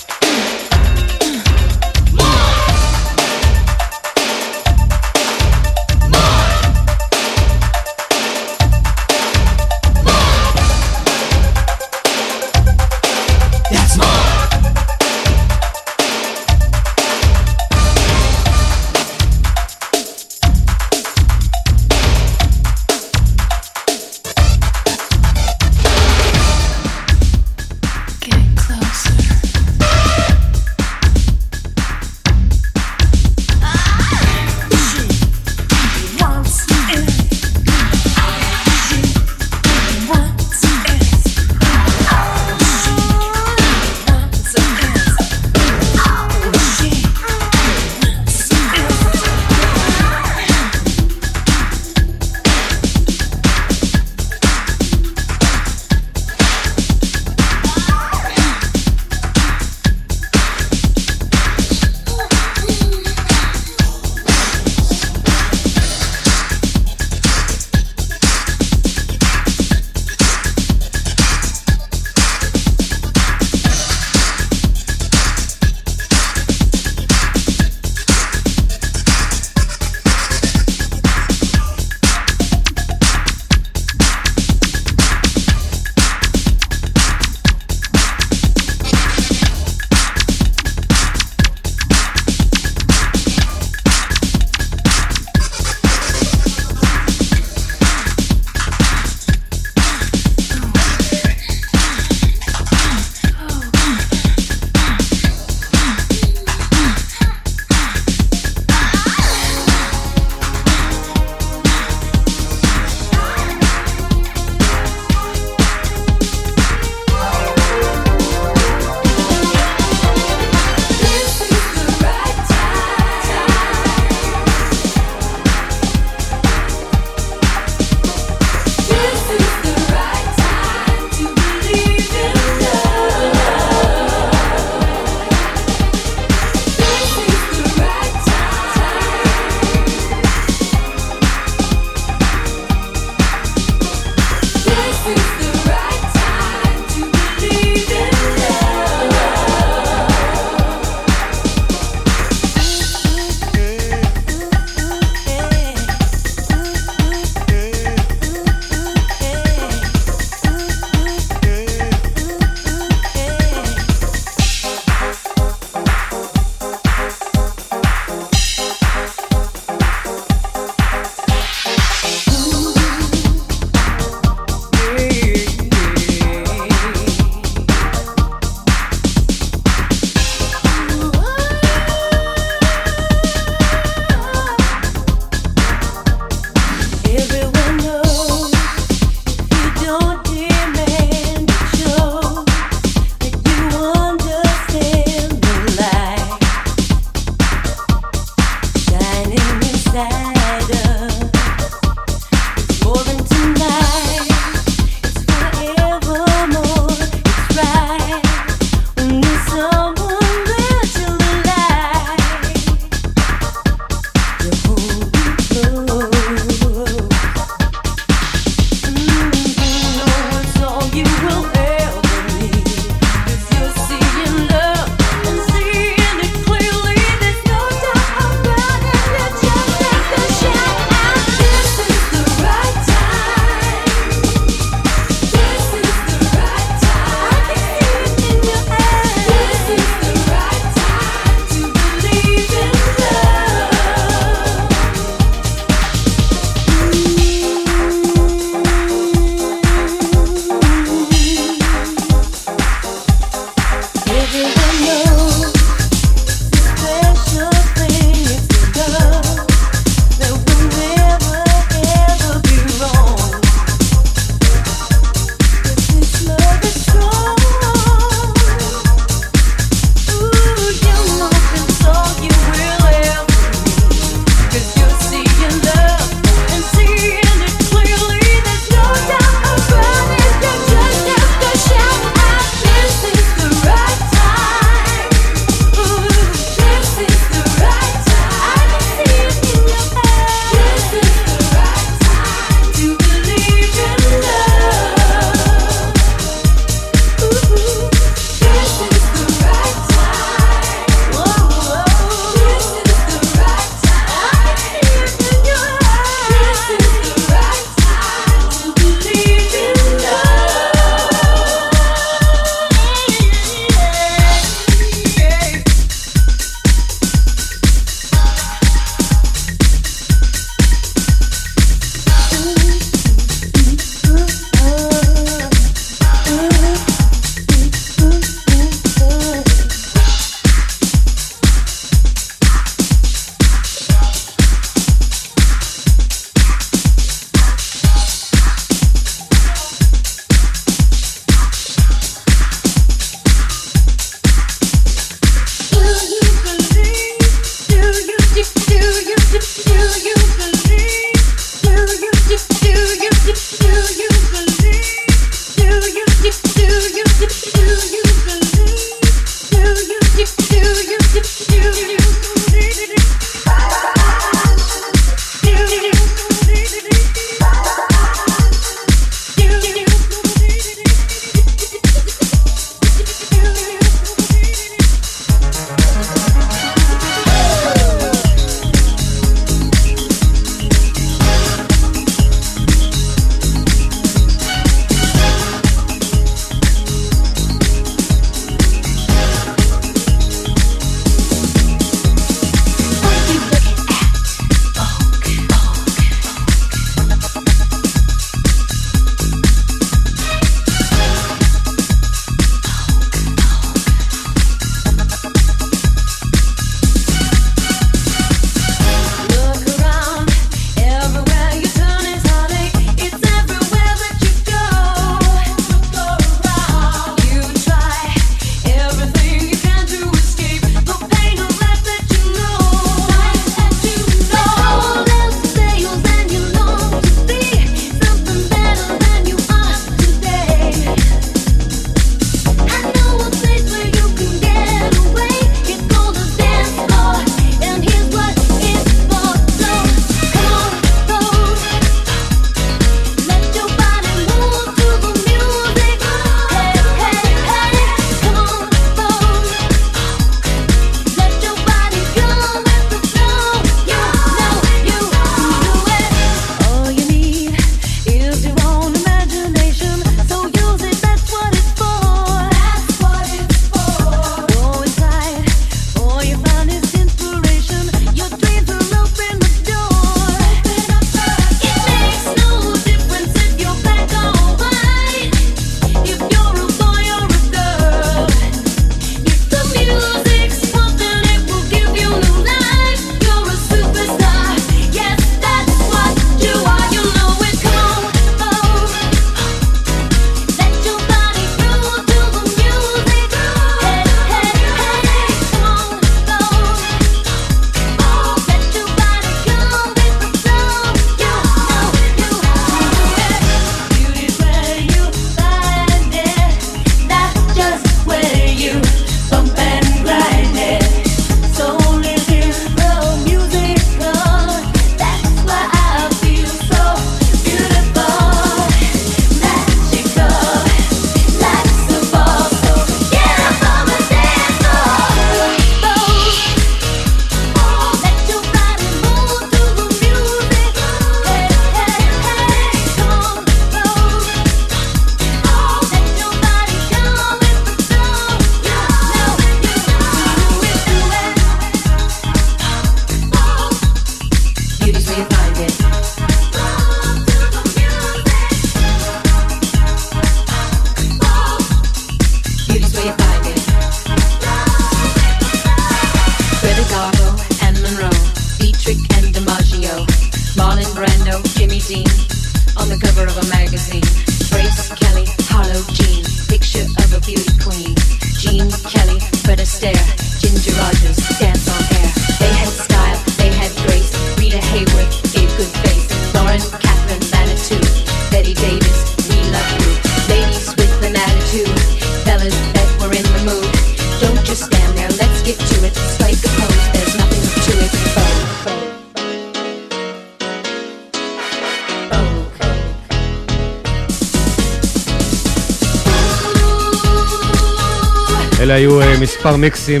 מספר מיקסים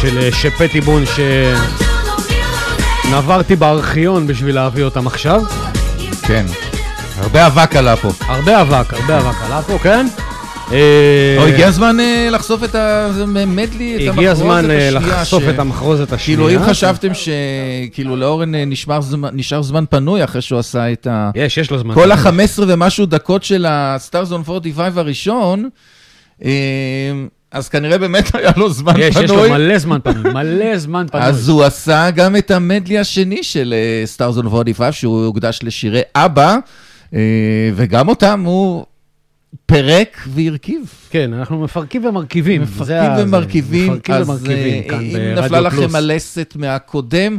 של אה, שפטי בון שנברתי בארכיון בשביל להביא אותם עכשיו. כן. הרבה אבק עלה פה. הרבה אבק, הרבה אבק עלה פה, כן? אה, או, הגיע הזמן אה, לחשוף את המדלי, את הגיע הזמן אה, השנייה לחשוף את המחרוזת השנייה. כאילו, אם חשבתם שכאילו לאורן נשאר זמן פנוי אחרי שהוא עשה את ה... יש, יש לו זמן. כל ה-15 ומשהו דקות של on 45 הראשון, אז כנראה באמת <laughs> היה לו זמן יש, פנוי. יש לו מלא זמן פנוי, מלא זמן <laughs> פנוי. אז הוא עשה גם את המדלי השני של אה, Stars on 45, שהוא הוקדש לשירי אבא, אה, וגם אותם הוא פירק והרכיב. כן, אנחנו מפרקים ומרכיבים. מפרקים ומרכיבים, אז ומרכיבים, אה, כאן אם נפלה לכם. הלסת מהקודם,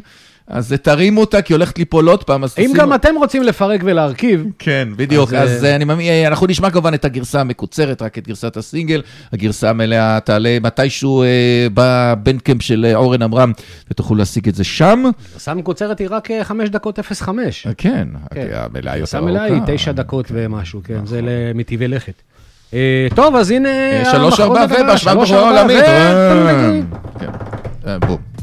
אז תרימו אותה, כי הולכת ליפול עוד פעם, אז אם תשימו... גם אתם רוצים לפרק ולהרכיב, כן, בדיוק. אז, אז אה, אה, אני מאמין, אה, אנחנו נשמע כמובן את הגרסה המקוצרת, רק את גרסת הסינגל. הגרסה המלאה תעלה מתישהו אה, בבנדקאמפ של אורן עמרם, ותוכלו להשיג את זה שם. גרסה מקוצרת היא רק אה, 5 דקות 05. כן, כן. המלאה יותר מלאה היא ארוכה. 9 דקות ומשהו, כן, זה מטבעי לכת. אה, טוב, אז הנה... אה, שלוש ארבע המחרוזת הבאה, ובהשוואה שלוש, בחורה ארבע, עולמית. כן. בום.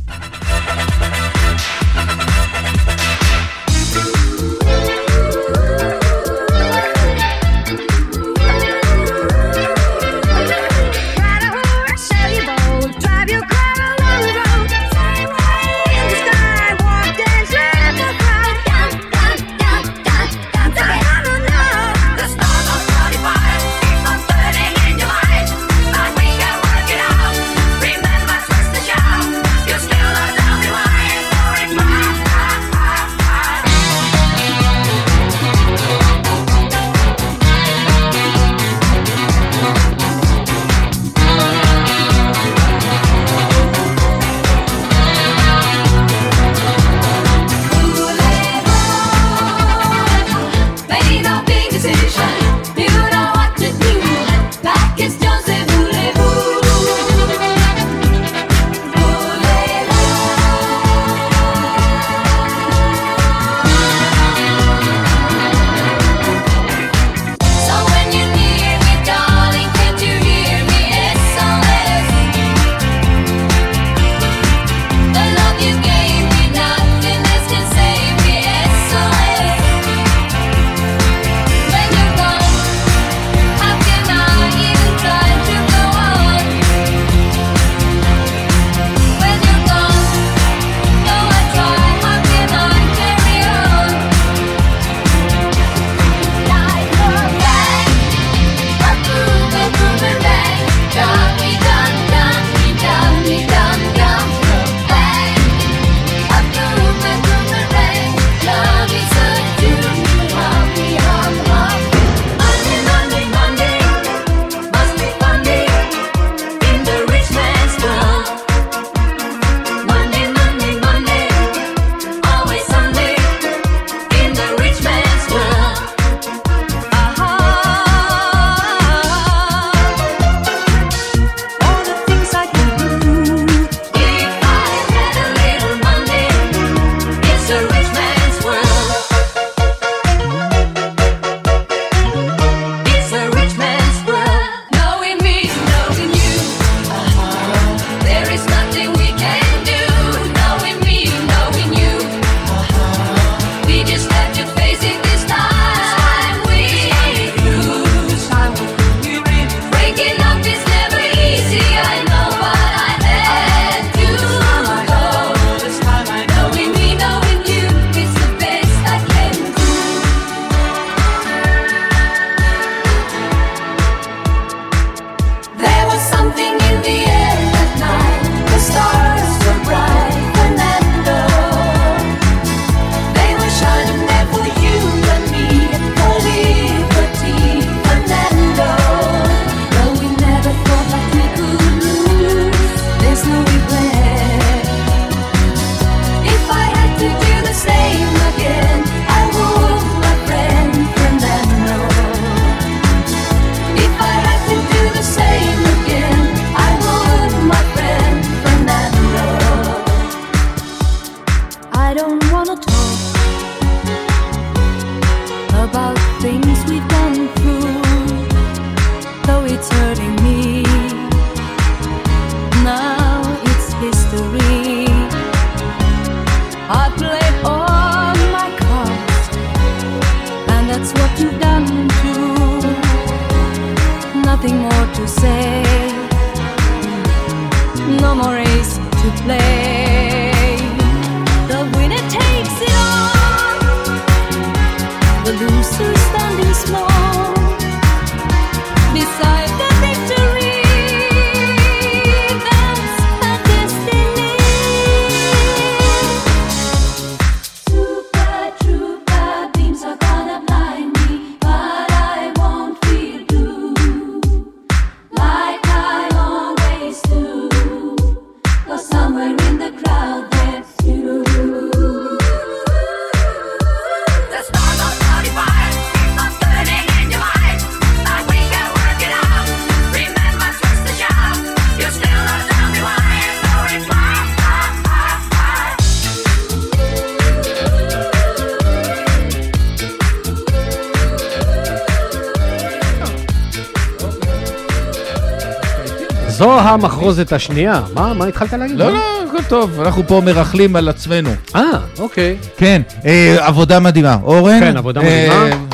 המחרוזת השנייה. מה, מה התחלת להגיד? לא, לא, הכל טוב, אנחנו פה מרכלים על עצמנו. אה, אוקיי. כן, אה, עבודה מדהימה. אורן? כן, עבודה אה, מדהימה.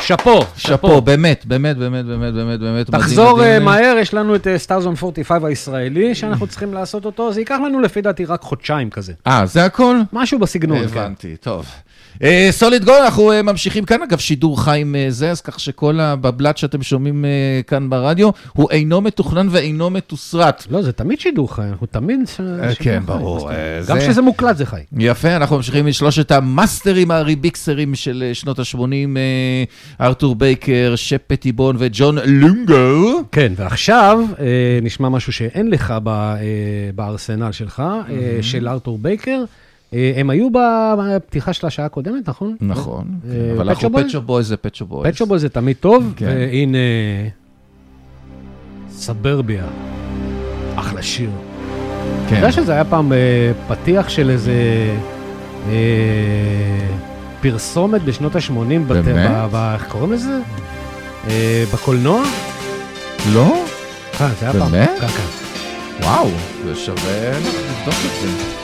שאפו, שאפו, באמת, באמת, באמת, באמת, באמת, באמת. מדהים, תחזור מדהים. אה, מהר, יש לנו את Stars on 45 הישראלי, שאנחנו צריכים לעשות אותו, זה ייקח לנו לפי דעתי רק חודשיים כזה. אה, זה הכל? משהו בסגנון. כן. הבנתי, טוב. סוליד גולד, אנחנו אה, ממשיכים כאן, אגב, שידור חי עם אה, זה, אז כך שכל הבבלת שאתם שומעים אה, כאן ברדיו, הוא אינו מתוכנן ואינו מתוסרט. לא, זה תמיד שידור חי, אנחנו תמיד... אה, כן, ברור. אה, גם זה- כשזה מוקלט זה חי. יפה, אנחנו ממשיכים עם שלושת המאסטרים הרימיקסרים של אה, שנות ה-80, ארתור בייקר, שפ פטיבון וג'ון לונגו. כן, ועכשיו אה, נשמע משהו שאין לך ב- אה, בארסנל שלך, אה, של ארתור בייקר. אה, הם היו בפתיחה של השעה הקודמת, נכון? נכון, אה, כן, אבל אנחנו? פט שופ בויז זה פט שופ בויז. פט שופ בויז זה תמיד טוב, כן. והנה סברביה, אחלה שיר. אתה כן. יודע שזה היה פעם אה, פתיח של איזה פרסומת בשנות ה-80, באמת? איך קוראים לזה? בקולנוע? לא? כן, זה היה פעם. באמת? כן, כן. וואו, זה שווה לבדוק את זה.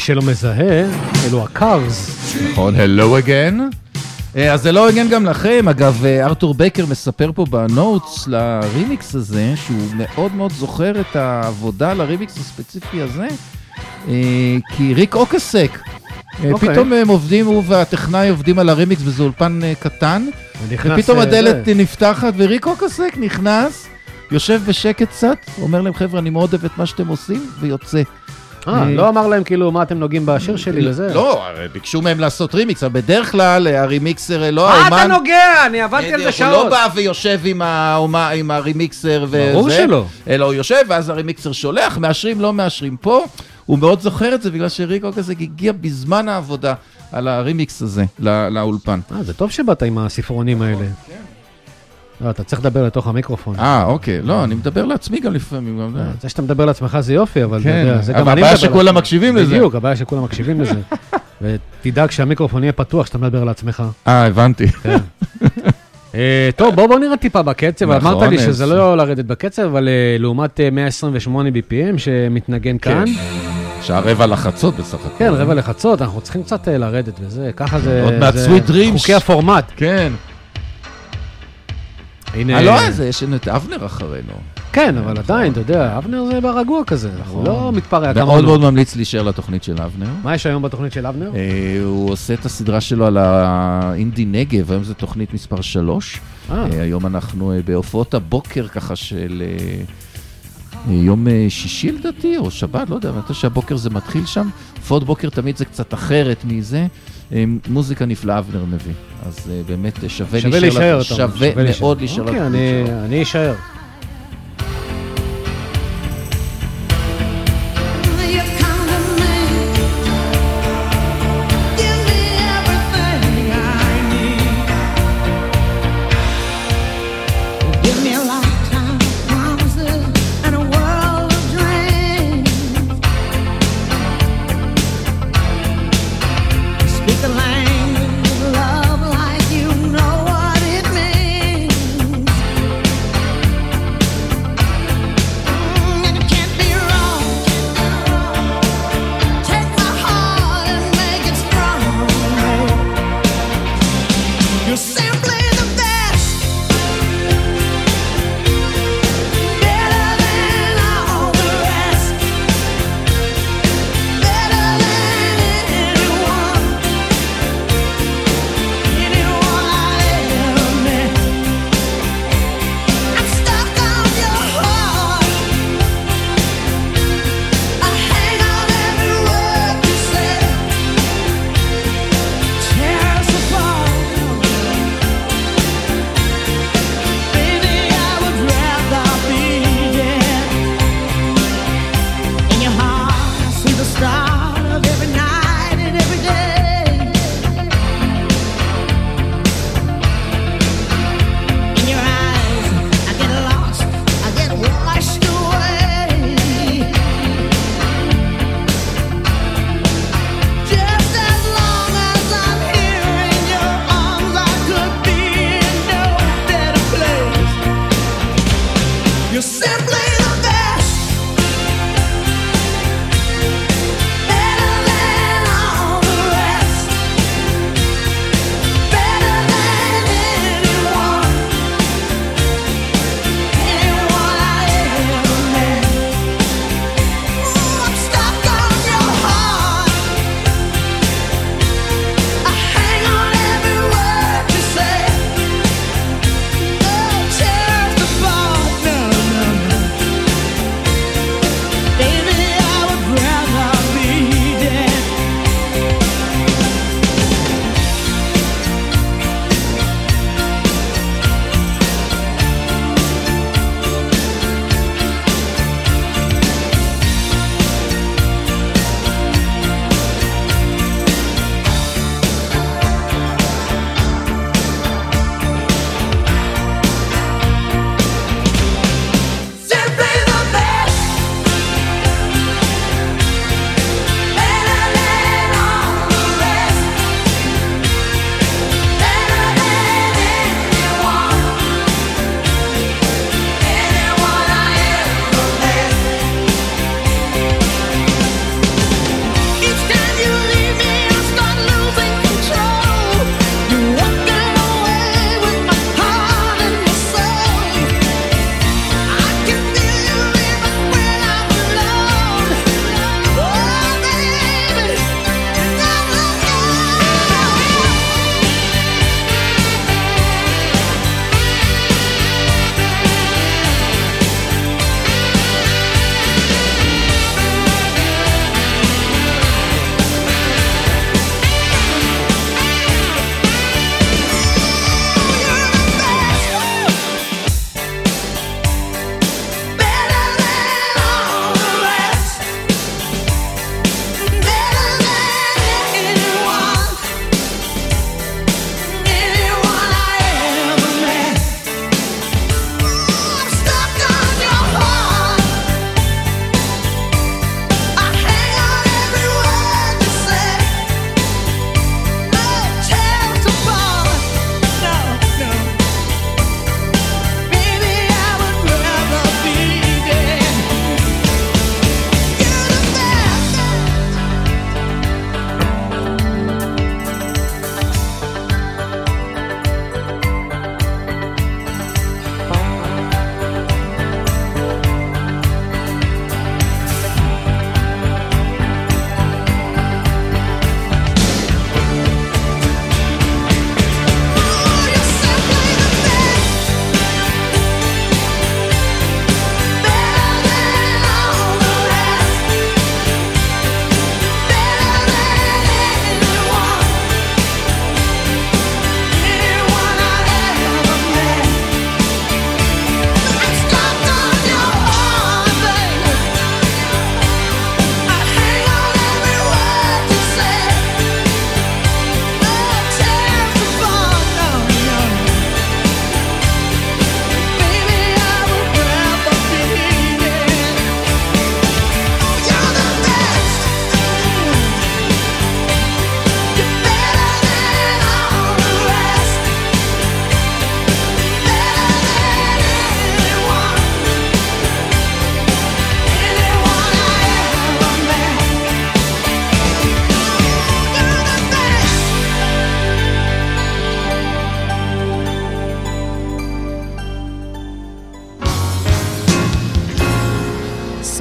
שלא מזהה, אלו ה Cars. נכון, hello again. אה, אז hello again גם לכם, אגב, אה, ארתור בקר מספר פה ב notes לרימיקס הזה, שהוא מאוד מאוד זוכר את העבודה לרימיקס הספציפי הזה, אה, כי ריק אוקסק, אה, אוקיי. פתאום הם עובדים, הוא והטכנאי עובדים על הרימיקס וזה אולפן קטן, ופתאום אה, הדלת זה. נפתחת וריק אוקסק נכנס, יושב בשקט קצת, אומר להם, חבר'ה, אני מאוד אוהב את מה שאתם עושים, ויוצא. אה, לא אמר להם כאילו מה אתם נוגעים בשיר שלי וזה. לא, ביקשו מהם לעשות רימיקס, אבל בדרך כלל אה, הרימיקסר אה, לא מה האומן... אתה נוגע? אני עבדתי על זה בדיוק, הוא לא שעות. בא ויושב עם, האומה, עם הרימיקסר וזה. ברור שלא. אלא הוא יושב, ואז הרימיקסר שולח, מאשרים, לא מאשרים. פה, הוא מאוד זוכר את זה, בגלל שריקו כזה הגיע בזמן העבודה על הרימיקס הזה לא, לאולפן. אה, זה טוב שבאת עם הספרונים האלה. לא, אתה צריך לדבר לתוך המיקרופון. אה, אוקיי. לא, אני מדבר לעצמי גם לפעמים. זה. שאתה מדבר לעצמך זה יופי, אבל כן, זה גם אני הבעיה מדבר שכולם לעצמי. מקשיבים לזה. בדיוק, הבעיה שכולם מקשיבים לזה. <laughs> ותדאג שהמיקרופון יהיה פתוח כשאתה מדבר לעצמך. אה, הבנתי. <laughs> אה, טוב, בוא בוא נראה טיפה בקצב. נכון, אמרת לי שזה לא לרדת בקצב, אבל אה, לעומת אה, 128 BPM שמתנגן כאן, שעה רבע לחצות בסך הכל. כן, רבע לחצות, אנחנו צריכים קצת אה, לרדת וזה, ככה זה... עוד מעט Sweet Dreams. חוקי הפורמט. כן. הנה... אה, לא איזה, יש לנו את אבנר אחרינו. כן, אבל עדיין, אתה יודע, אבנר זה ברגוע כזה, הוא לא מתפרע כמונו. מאוד מאוד ממליץ להישאר לתוכנית של אבנר. מה יש היום בתוכנית של אבנר? אה, הוא עושה את הסדרה שלו על האינדי נגב, היום זו תוכנית מספר 3. אה. היום אנחנו אה, בהופעות הבוקר ככה של אה, אה, יום אה, שישי לדעתי, או שבת, לא יודע, מתי שהבוקר זה מתחיל שם. הופעות בוקר תמיד זה קצת אחרת מזה. אה, מוזיקה נפלאה אבנר מביא, אז אה, באמת שווה שווה להישאר, שווה. מאוד להישאר אוקיי. אני אשאר.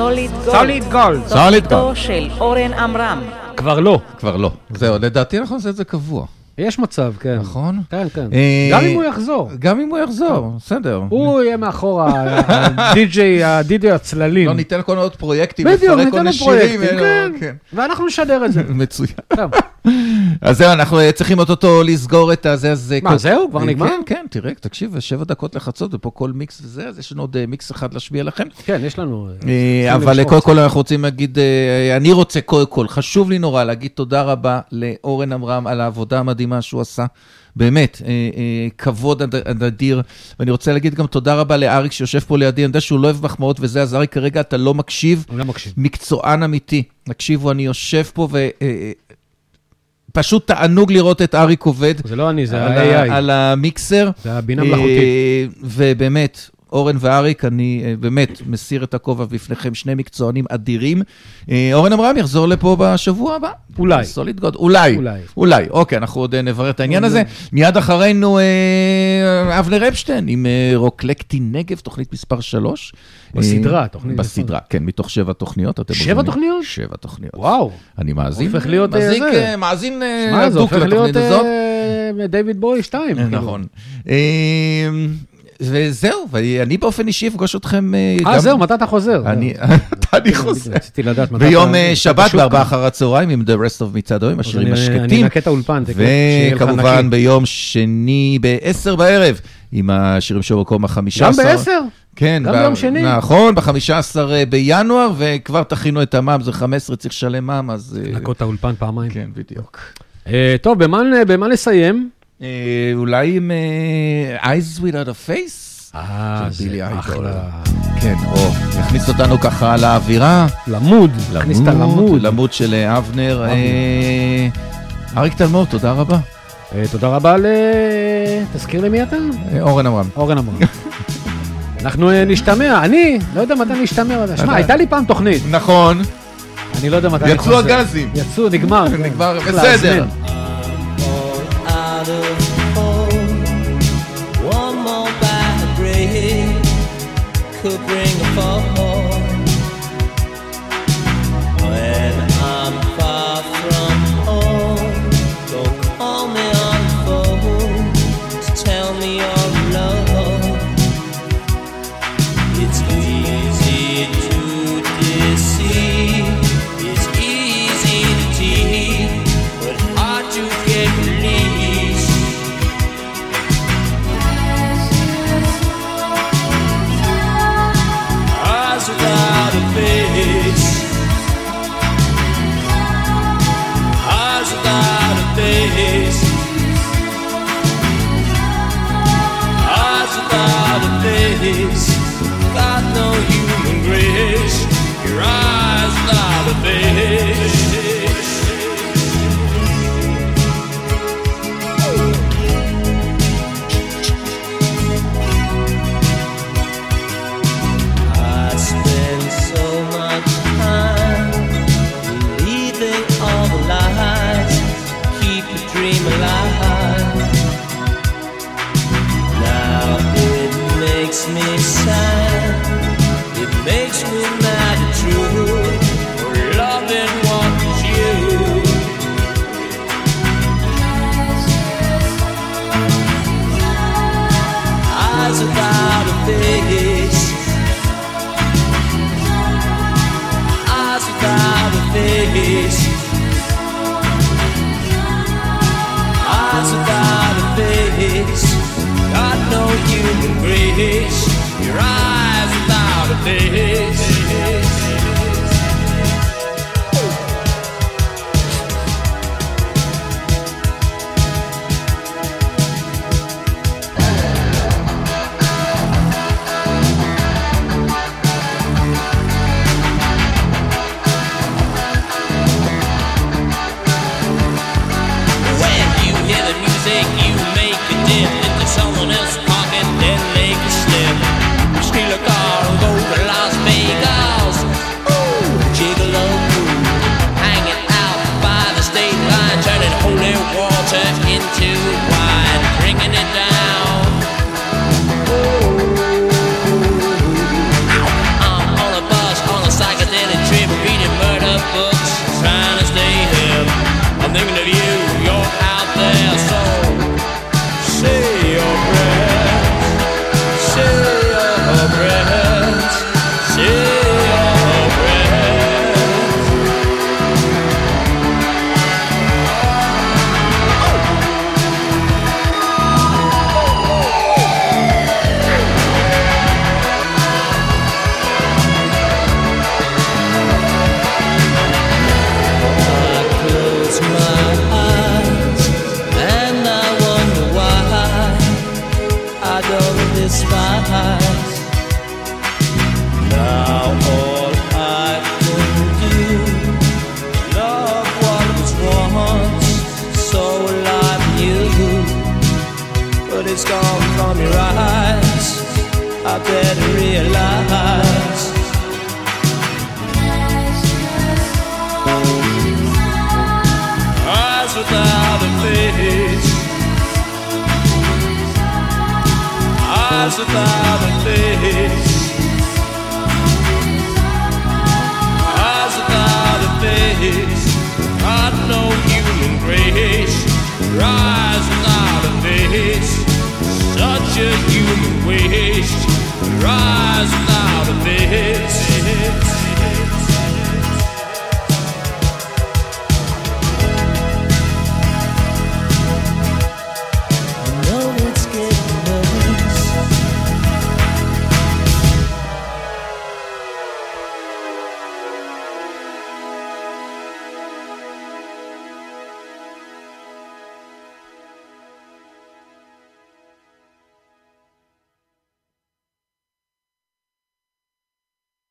סוליד גולד. סוליד גולד. סוליד תוכניתו גולד. של אורן עמרם. כבר לא. כבר לא. זהו, לדעתי אנחנו נעשה את זה קבוע. יש מצב, כן. נכון? כן, כן. אה, גם אם הוא יחזור. גם אם הוא יחזור, בסדר. הוא יהיה מאחורה, הדי-ג'יי, הדי-ג'יי הצללים. לא ניתן כל עוד פרויקטים, בדיוק, לפרק ניתן לו פרויקטים, אלו- כן. ואנחנו נשדר את זה. <laughs> מצוין. אז זהו, אנחנו אה, צריכים אוטוטו לסגור את הזה, אז... אה, מה, זהו? כבר נגמר? כן, כן, תראה, תקשיב, שבע דקות לחצות, ופה כל מיקס וזה, אז יש לנו עוד מיקס אחד להשמיע לכם. כן, יש לנו... אבל קודם כל אנחנו רוצים להגיד, אני רוצה קודם כל, חשוב לי נורא להגיד תודה רבה לאורן עמרם על העבודה המדהימה שהוא עשה. באמת, אה, אה, כבוד אד- אדיר. ואני רוצה להגיד גם תודה רבה לאריק שיושב פה לידי, אני יודע שהוא לא אוהב מחמאות וזה, אז אריק, כרגע אתה לא מקשיב. לא מקשיב. מקצוען אמיתי. תקשיבו, אני יושב פה ו... אה, פשוט תענוג לראות את אריק עובד. זה לא אני, זה ה-AI. על המיקסר. זה הבינה מלאכותית. ובאמת, אורן ואריק, אני אה, באמת מסיר את הכובע בפניכם, שני מקצוענים אדירים. אה, אורן עמרם יחזור לפה בשבוע הבא. אולי. סוליד גוד, אולי. אולי. אולי. אוקיי, אנחנו עוד אה, נברר את העניין הזה. מיד אחרינו אבנר אפשטיין עם רוקלקטי נגב, תוכנית מספר 3. בסדרה, תוכנית בסדרה, כן, מתוך שבע תוכניות. שבע. תוכניות? שבע תוכניות. וואו. אני מאזין. הופך להיות, זה. מאזין להיות לתוכנית הזאת. דיוויד בוי 2. נכון. אה, וזהו, ואני באופן אישי אפגוש אתכם אה. אה, זהו, מתי אתה חוזר? אני <laughs> חוזר. רציתי לדעת מתי ביום אתה- אה, שבת בארבעה כאן. אחר הצהריים עם The Rest of מצעדו, עם השירים אני- אני השקטים. אנקה את האולפן, וכמובן. ביום שני ב-10 בערב, עם השירים של מקום החמישה גם עשר. בעשר? כן. גם ביום שני? נכון, ב-15 בינואר, וכבר תכינו את המע"מ, זה 15, צריך לשלם מע"מ, אז... אה, לנקות את האולפן פעמיים. כן, בדיוק. אה, טוב, במה נסיים? אה, אולי עם אה, Eyes Without a Face? אה, זה. אחלה. כן, או, יכניס אותנו ככה לאווירה. למוד, נכניס את הלמוד. למוד של אה, אבנר. אריק תלמור, תודה רבה. תודה רבה ל... תזכיר לי מי אתה? אורן עמרם. אורן עמרם. אנחנו נשתמע, אני לא יודע מתי נשתמע. שמע, הייתה לי פעם תוכנית. נכון. אני לא יודע מתי אני יצאו. הגזים. יצאו, נגמר. <laughs> כן. נגמר, צריך בסדר. Could bring a fall.